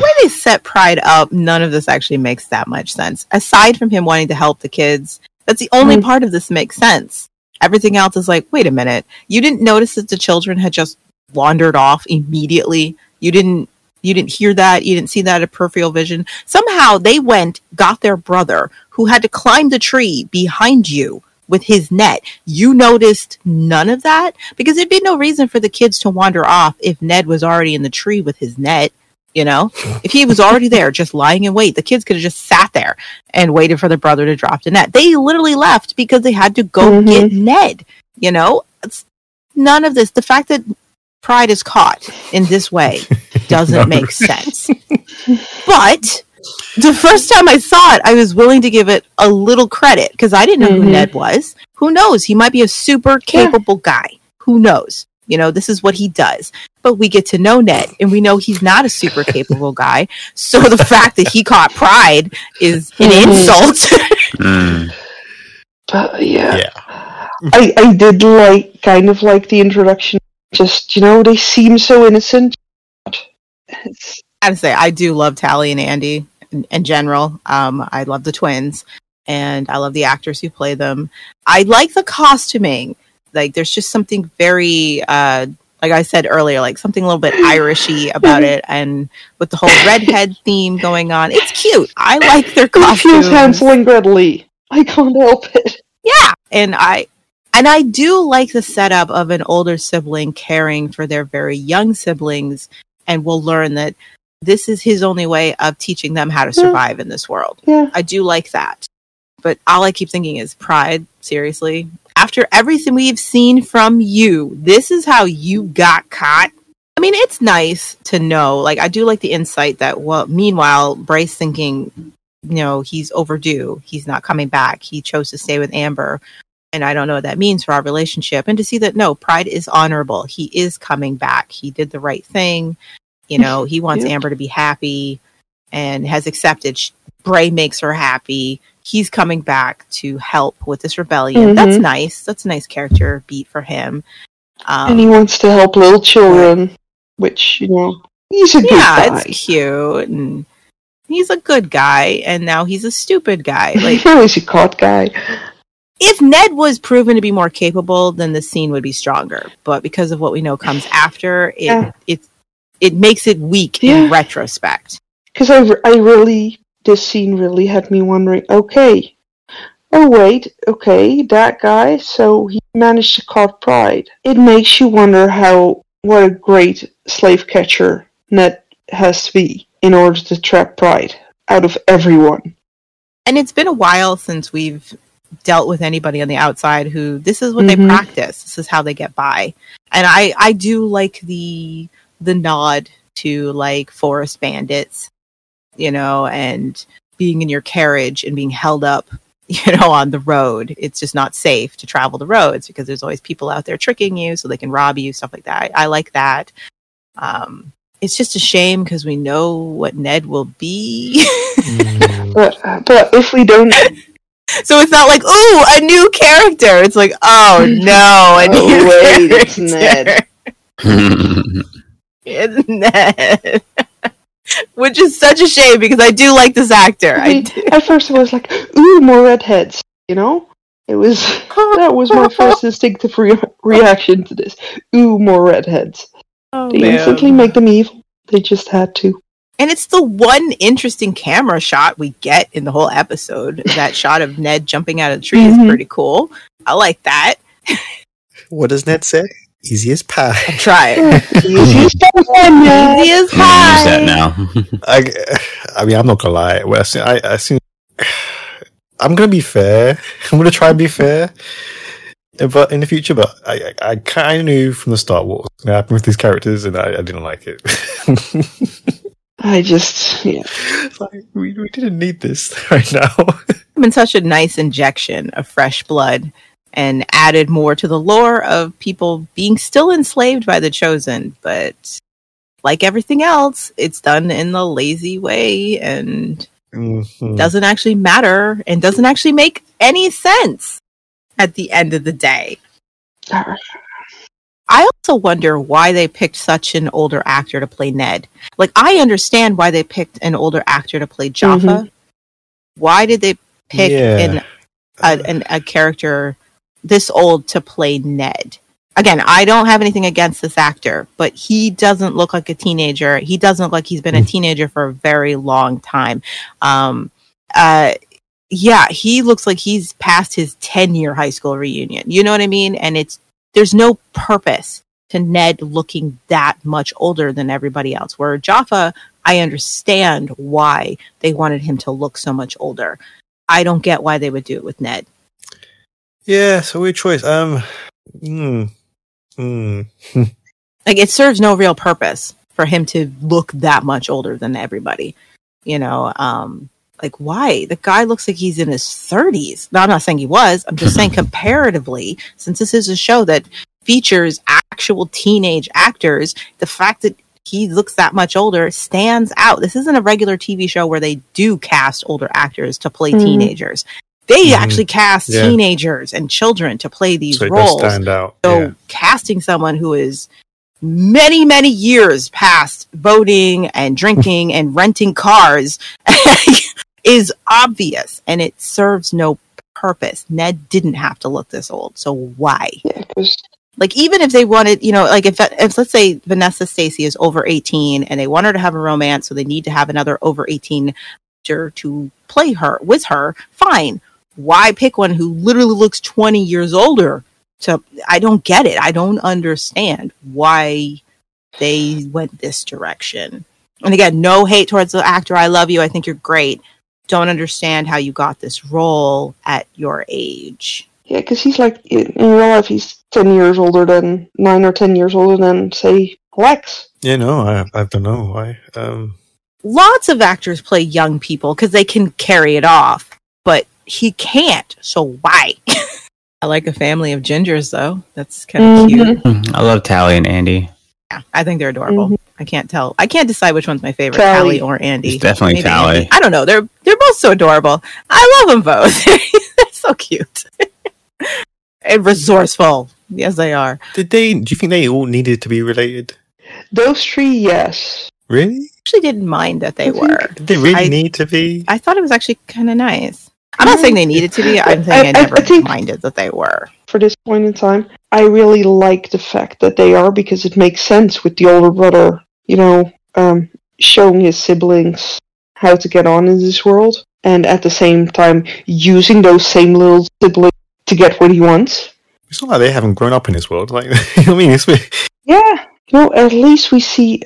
way they set Pride up, none of this actually makes that much sense. Aside from him wanting to help the kids, that's the only mm-hmm. part of this makes sense. Everything else is like, wait a minute, you didn't notice that the children had just wandered off immediately. You didn't you didn't hear that, you didn't see that at peripheral vision. Somehow they went, got their brother who had to climb the tree behind you with his net. You noticed none of that because there'd be no reason for the kids to wander off if Ned was already in the tree with his net. You know, if he was already there, just lying in wait, the kids could have just sat there and waited for the brother to drop the net. They literally left because they had to go get Ned. You know, it's none of this. The fact that Pride is caught in this way (laughs) doesn't make sense. But the first time I saw it, I was willing to give it a little credit because I didn't know who Mhm. Ned was. Who knows? He might be a super capable guy. Who knows? You know, this is what he does. But we get to know Ned and we know he's not a super (laughs) capable guy. So the fact that he caught Pride is an Mhm. insult. (laughs) Mm. But yeah, Yeah. I I did like kind of like the introduction. Just you know, they seem so innocent. It's I gotta say, I do love Tally and Andy in, in general. Um, I love the twins, and I love the actors who play them. I like the costuming. Like, there's just something very, uh, like I said earlier, like something a little bit Irishy about it, (laughs) and with the whole redhead theme going on, it's cute. I like their costumes. Hansel and Gretel I can't help it. Yeah, and I and I do like the setup of an older sibling caring for their very young siblings, and will learn that this is his only way of teaching them how to Yeah. survive in this world. Yeah. I do like that. But all I keep thinking is Pride, seriously. After everything we've seen from you, this is how you got caught. I mean, it's nice to know. Like, I do like the insight that, well, meanwhile, Bryce thinking, you know, he's overdue. He's not coming back. He chose to stay with Amber. And I don't know what that means for our relationship. And to see that, no, Pride is honorable. He is coming back. He did the right thing. You know, he wants Yeah. Amber to be happy and has accepted. Bray makes her happy. He's coming back to help with this rebellion. That's Mhm. nice. That's a nice character beat for him. Um, and he wants to help little children, which, you know, he's a good yeah, guy. it's cute, and he's a good guy. And now he's a stupid guy. (laughs) Like, he's a caught guy. if Ned was proven to be more capable, then the scene would be stronger. But because of what we know comes after, it Yeah. it it makes it weak Yeah. in retrospect. Because I, I really, this scene really had me wondering, okay, oh wait, okay, that guy, so he managed to caught Pride. It makes you wonder how, what a great slave catcher Ned has to be in order to trap Pride out of everyone. And it's been a while since we've dealt with anybody on the outside who this is what they Mhm. practice. This is how they get by. And I I do like the the nod to like forest bandits, you know, and being in your carriage and being held up, (laughs) you know, on the road. It's just not safe to travel the roads because there's always people out there tricking you so they can rob you, stuff like that. I, I like that. Um it's just a shame because we know what Ned will be. (laughs) But, but if we don't, So it's not like, ooh, a new character. It's like, oh (laughs) no, a Oh, new wait, it's character. It's Ned. (laughs) Which is such a shame because I do like this actor. I I mean, do. at first I was like, ooh, more redheads, you know? It was, (laughs) that was my first (laughs) instinctive re- reaction to this. Ooh, more redheads. Oh, They man. instantly make them evil. They just had to. And it's the one interesting camera shot we get in the whole episode. That shot of Ned jumping out of the tree Mhm. is pretty cool. I like that. What does Ned say? Easy as pie. Try it. (laughs) Easy as pie. Easy as I'm use that now. (laughs) I, I mean, I'm not gonna lie. Well, I, see- I, I see, I'm gonna be fair. (laughs) I'm gonna try and be fair, but in the future. But I, I, I kind of knew from the start what was gonna happen with these characters, and I, I didn't like it. I just, yeah. Like, we, we didn't need this right now. been such a nice injection of fresh blood and added more to the lore of people being still enslaved by the chosen but like everything else it's done in the lazy way and Mhm. doesn't actually matter and doesn't actually make any sense at the end of the day I also wonder why they picked such an older actor to play Ned. Like, I understand why they picked an older actor to play Jaffa. Why did they pick Yeah. an, a, an, a character this old to play Ned? Again, I don't have anything against this actor, but he doesn't look like a teenager. He doesn't look like he's been a teenager for a very long time. Um, uh, yeah, he looks like he's past his 10 year high school reunion. You know what I mean? And it's, there's no purpose to Ned looking that much older than everybody else. Where Jaffa, I understand why they wanted him to look so much older. I don't get why they would do it with Ned. Yeah, so weird choice. Um, hmm, hmm. Like it serves no real purpose for him to look that much older than everybody. You know, um, like why? The guy looks like he's in his 30s. No, I'm not saying he was. I'm just saying (laughs) comparatively, since this is a show that features actual teenage actors, the fact that he looks that much older stands out. This isn't a regular TV show where they do cast older actors to play Mhm. teenagers. They Mhm. actually cast Yeah. teenagers and children to play these So roles. stand out. So yeah. casting someone who is many, many years past voting and (laughs) drinking and renting cars (laughs) is obvious and it serves no purpose. Ned didn't have to look this old. So why? like even if they wanted, you know, like if if let's say Vanessa Stacey is over 18 and they want her to have a romance so they need to have another over 18 actor to play her with her, fine. Why pick one who literally looks 20 years older? So I don't get it. I don't understand why they went this direction. And again, no hate towards the actor. I love you. I think you're great. Don't understand how you got this role at your age. Yeah, because he's like in in real life, he's ten years older than nine or ten years older than say Lex. Yeah, no, I I don't know why. Um, Lots of actors play young people because they can carry it off, but he can't. So why? (laughs) I like a family of gingers, though. That's kind of mm-hmm. cute. I love Tally and Andy. Yeah, I think they're adorable. Mm-hmm. I can't tell. I can't decide which one's my favorite, Tally. Tally or Andy. It's definitely Maybe Tally. Andy. I don't know. They're they're both so adorable. I love them both. (laughs) they're so cute (laughs) and resourceful. Yes, they are. did they? Do you think they all needed to be related? Those three, yes. Really? I Actually, didn't mind that they were. Did they really I- need to be? I thought it was actually kind of nice. I'm not saying they needed to be. I'm saying I, I- I- never I think- minded that they were. For this point in time, I really like the fact that they are because it makes sense with the older brother, you know, um, showing his siblings how to get on in this world, and at the same time using those same little siblings to get what he wants. It's not like they haven't grown up in this world. Like, you know what I mean? It's, Yeah, you know, at least we see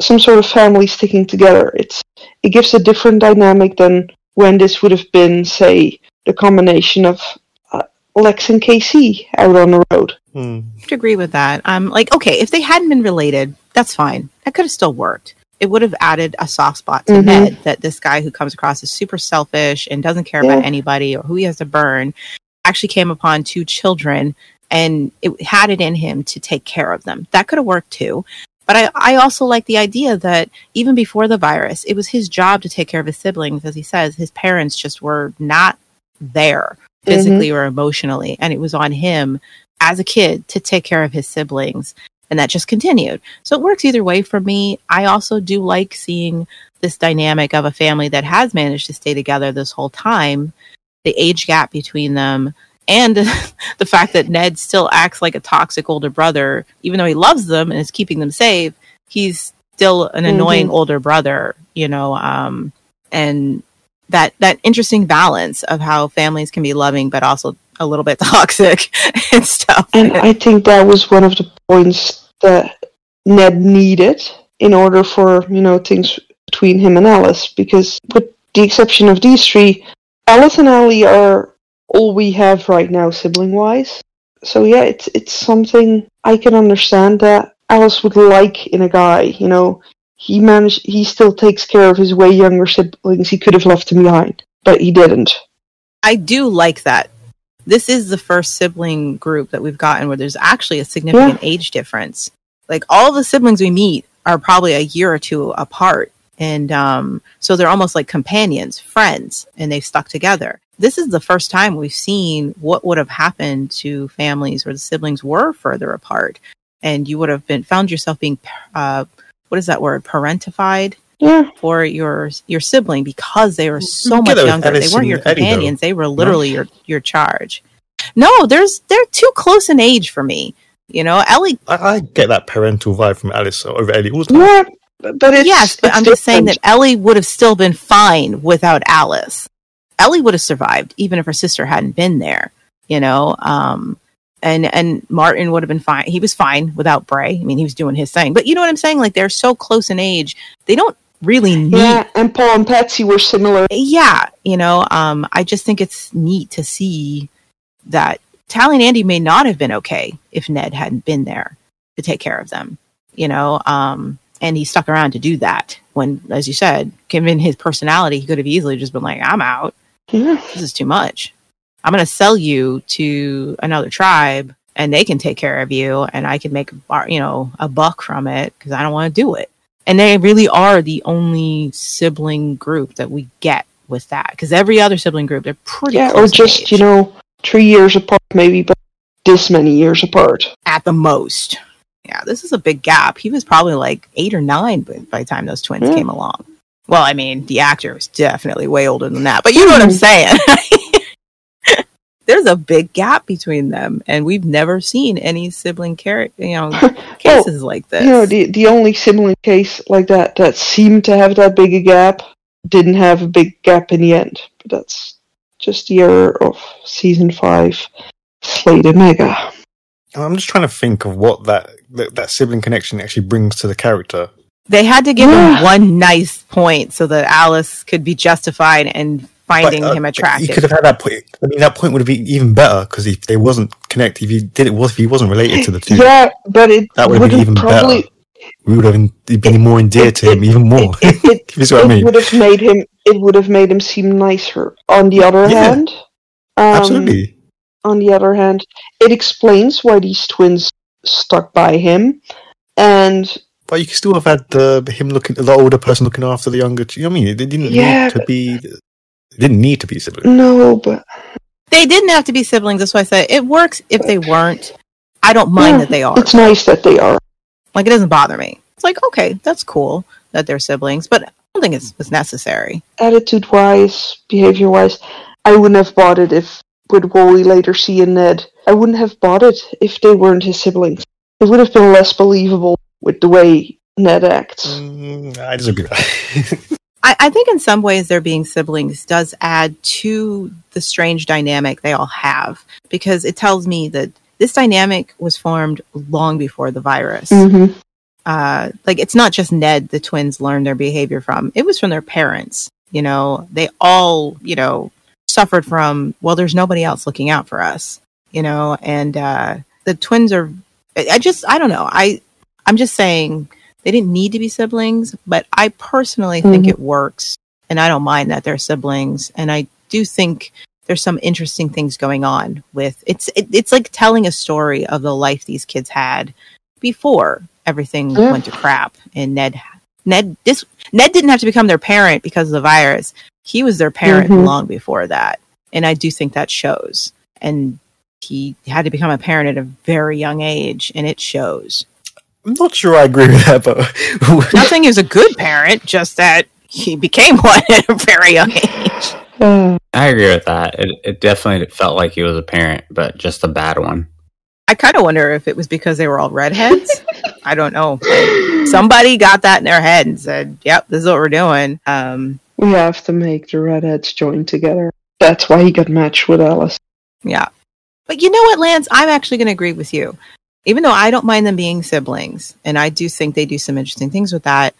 some sort of family sticking together. It's it gives a different dynamic than when this would have been, say, the combination of uh, Lex and KC out on the road. hmm. I would agree with that. Um, like, okay, if they hadn't been related, that's fine. That could have still worked. It would have added a soft spot to Mhm. Ned that this guy who comes across as super selfish and doesn't care about anybody or who he has to burn actually came upon two children and it had it in him to take care of them. That could have worked too. But I, I also like the idea that even before the virus, it was his job to take care of his siblings. As he says, his parents just were not there mm-hmm. physically or emotionally. And it was on him as a kid to take care of his siblings. And that just continued. So it works either way for me. I also do like seeing this dynamic of a family that has managed to stay together this whole time, the age gap between them, and (laughs) the fact that Ned still acts like a toxic older brother, even though he loves them and is keeping them safe. He's still an annoying Mhm. older brother, you know, um, and that that interesting balance of how families can be loving but also a little bit (laughs) toxic and stuff. And I think that was one of the points that Ned needed in order for, you know, things between him and Alice. Because with the exception of these three, Alice and Ellie are all we have right now sibling wise. So yeah, it's it's something I can understand that Alice would like in a guy, you know. He managed he still takes care of his way younger siblings. He could have left them behind, but he didn't. I do like that. This is the first sibling group that we've gotten where there's actually a significant age difference. Like all the siblings we meet are probably a year or two apart. And um, so they're almost like companions, friends, and they've stuck together. This is the first time we've seen what would have happened to families where the siblings were further apart. And you would have been found yourself being, uh, what is that word, parentified? Yeah. For your your sibling because they were so much that with younger. They weren't and your Eddie, companions. They were literally your your charge. No, there's they're too close in age for me. You know, Ellie. I, I get that parental vibe from Alice over Ellie all the time. Yeah, but it's yes, but it's I'm just saying that. Ellie would have still been fine without Alice. Ellie would have survived even if her sister hadn't been there. You know, um, and and Martin would have been fine. He was fine without Bray. I mean, he was doing his thing. But you know what I'm saying? Like they're so close in age, they don't really need Yeah, and Paul and Patsy were similar. yeah you know um i just think it's neat to see that tally and andy may not have been okay if ned hadn't been there to take care of them you know um and he stuck around to do that when as you said given his personality he could have easily just been like i'm out. This is too much i'm going to sell you to another tribe and they can take care of you and i can make a bar- you know a buck from it because i don't want to do it and they really are the only sibling group that we get with that because every other sibling group they're pretty Yeah, or just, age. you know, three years apart maybe, but this many years apart. at the most Yeah, this is a big gap. He was probably like eight or nine by, by the time those twins Yeah. came along. Well, I mean, the actor was definitely way older than that, but you know what I'm (laughs) saying. (laughs) There's a big gap between them, and we've never seen any sibling char- you know, (laughs) cases like this. You know, the the only sibling case like that that seemed to have that big a gap didn't have a big gap in the end. But that's just the error of season five, Slade Omega. I'm just trying to think of what that that, that sibling connection actually brings to the character. They had to give Yeah. him one nice point so that Alice could be justified in finding But, uh, him You attractive. could have had that point. I mean, that point would have been even better because if they wasn't connected, if he did it was if he wasn't related to the two, Yeah, but it that would have been even probably better. We would have been, been more endeared to him even more. (laughs) if you see what I it mean? would have made him it would have made him seem nicer. On the other Yeah. hand, um, Absolutely. On the other hand, it explains why these twins stuck by him, and But you could still have had the him looking, the older person looking after the younger. You know what I mean? It didn't Yeah, need to be. It didn't need to be siblings. no, but They didn't have to be siblings. That's why I said it works if they weren't. I don't mind Yeah, that they are. It's nice that they are. Like it doesn't bother me. It's like okay, that's cool that they're siblings, but I don't think it's, it's necessary. Attitude wise, behavior wise, I wouldn't have bought it if with Wally later seeing Ned. I wouldn't have bought it if they weren't his siblings. It would have been less believable with the way Ned acts. Mm, I disagree. (laughs) I, I think in some ways their being siblings does add to the strange dynamic they all have because it tells me that this dynamic was formed long before the virus. Mm-hmm. uh, like it's not just Ned the twins learned their behavior from. It was from their parents. You know, they all, you know, suffered from, well, there's nobody else looking out for us, you know, and uh, the twins are, I I just, I don't know. I, I'm just saying they didn't need to be siblings, but I personally think Mhm. it works and I don't mind that they're siblings. And I do think there's some interesting things going on with it's, it, it's like telling a story of the life these kids had before everything Yeah. went to crap and Ned Ned this Ned didn't have to become their parent because of the virus. He was their parent Mhm. long before that. And I do think that shows. And he had to become a parent at a very young age and it shows. I'm not sure I agree with that, but (laughs) Not saying he a good parent, just that he became (laughs) one at a very young age. (sighs) I agree with that. It, it definitely felt like he was a parent, but just a bad one. I kind of wonder if it was because they were all redheads. I don't know. Like, somebody got that in their head and said, "Yep, this is what we're doing." Um, we have to make the redheads join together. That's why he got matched with Alice. Yeah. But you know what, Lance? I'm actually going to agree with you. Even though I don't mind them being siblings, and I do think they do some interesting things with that,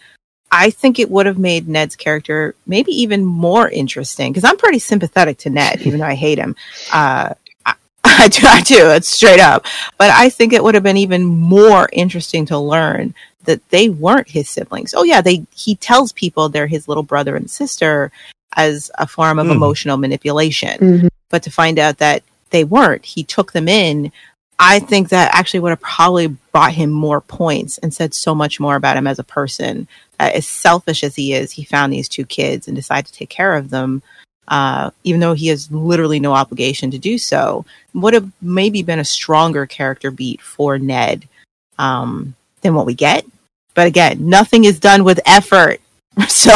I think it would have made Ned's character maybe even more interesting because I'm pretty sympathetic to Ned, even though I hate him. Uh, I, (laughs) I do, I do, it's straight up. But I think it would have been even more interesting to learn that they weren't his siblings. Oh yeah, they he tells people they're his little brother and sister as a form of Mhm. emotional manipulation Mhm. but to find out that they weren't, he took them in. I think that actually would have probably brought him more points and said so much more about him as a person. Uh, as selfish as he is, he found these two kids and decided to take care of them, uh, even though he has literally no obligation to do so. Would have maybe been a stronger character beat for Ned um, than what we get. But again, nothing is done with effort. (laughs) So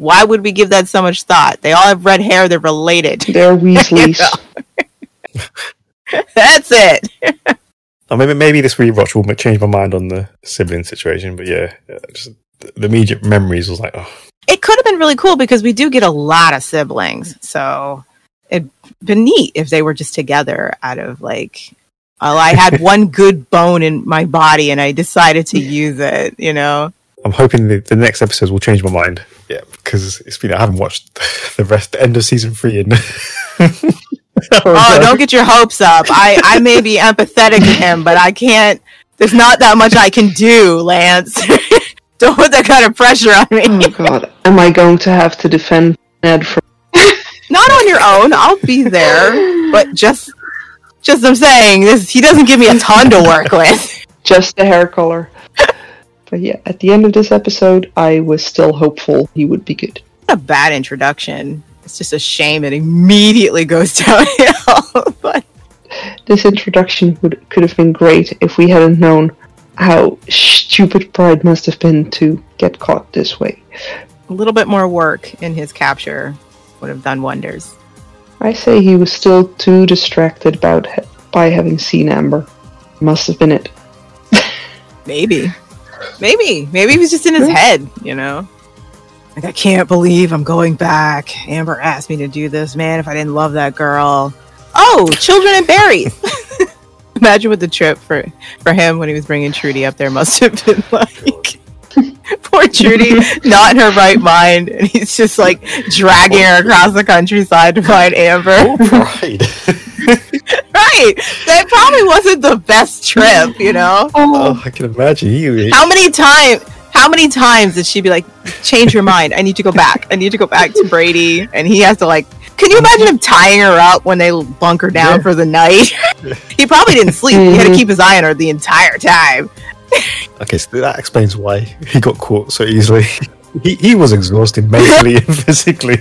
why would we give that so much thought? They all have red hair, they're related. They're (laughs) Weasleys. (laughs) (laughs) That's it. (laughs) Or maybe maybe this rewatch will change my mind on the sibling situation. But yeah, uh, just the the immediate memories was like, oh, It could have been really cool because we do get a lot of siblings. So it'd been neat if they were just together out of like, well, I had (laughs) one good bone in my body and I decided to use it, you know? I'm hoping the, the next episodes will change my mind. Yeah, because it's been I haven't watched the rest, the end of season three, and (laughs) Oh, oh don't get your hopes up. I, I may be empathetic to him, but I can't, there's not that much I can do, Lance. (laughs) don't put that kind of pressure on me. oh God, am I going to have to defend Ned from? (laughs) Not on your own. I'll be there, but just, just I'm saying this. He doesn't give me a ton to work with. Just the hair color. but yeah, at the end of this episode, I was still hopeful he would be good. What a bad introduction. It's just a shame it immediately goes (laughs) downhill. but This introduction would could have been great if we hadn't known how stupid Pride must have been to get caught this way. A little bit more work in his capture would have done wonders. I say he was still too distracted about by having seen Amber. Must have been it. (laughs) Maybe. Maybe. Maybe he was just in his head, you know? Like, I can't believe I'm going back. Amber asked me to do this, man, if I didn't love that girl. Oh, children and berries. (laughs) Imagine what the trip for, for him when he was bringing Trudy up there must have been (laughs) like. (laughs) Poor Trudy, not in her right mind, and he's just like dragging her across the countryside to find Amber. Oh, Pride. right. That probably wasn't the best trip, you know? oh, I can imagine you. How many times? How many times did she be like, "Change your mind. I need to go back. I need to go back to Brady," and he has to like. Can you imagine him tying her up when they bunker down Yeah. for the night? (laughs) he probably didn't sleep. He had to mhm. keep his eye on her the entire time. Okay, so that explains why he got caught so easily. (laughs) He, he was exhausted mentally and (laughs) physically.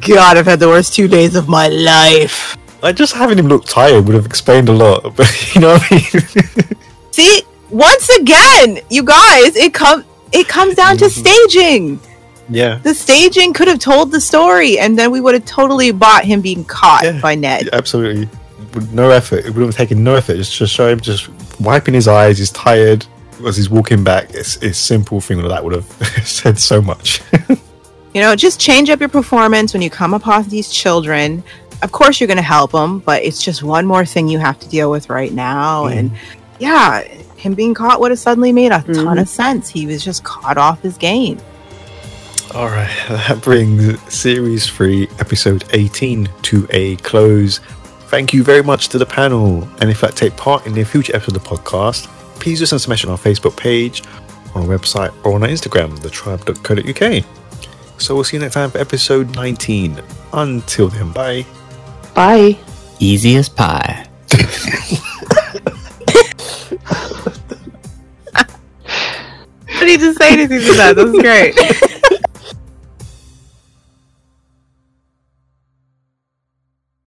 God, I've had the worst two days of my life. Like just having him look tired would have explained a lot, but you know what I mean? See, once again, you guys, it comes it comes down to staging. yeah. The staging could have told the story, and then we would have totally bought him being caught by Ned. Absolutely. With no effort. It would have taken no effort. Just to show him just wiping his eyes, he's tired as he's walking back. It's it's simple thing like that would have (laughs) said so much. You know, just change up your performance when you come upon these children. Of course, you're going to help them, but it's just one more thing you have to deal with right now. Mm. And yeah, him being caught would have suddenly made a ton mm-hmm. of sense. He was just caught off his game. All right, that brings series three, episode 18 to a close. Thank you very much to the panel. And if I take part in the future episode of the podcast, please do send us a message on our Facebook page, on our website, or on our Instagram, thetribe.co.uk. So we'll see you next time for episode 19. Until then, bye. Bye. Easy as pie. (laughs) don't need to say anything to that. That's great. (laughs)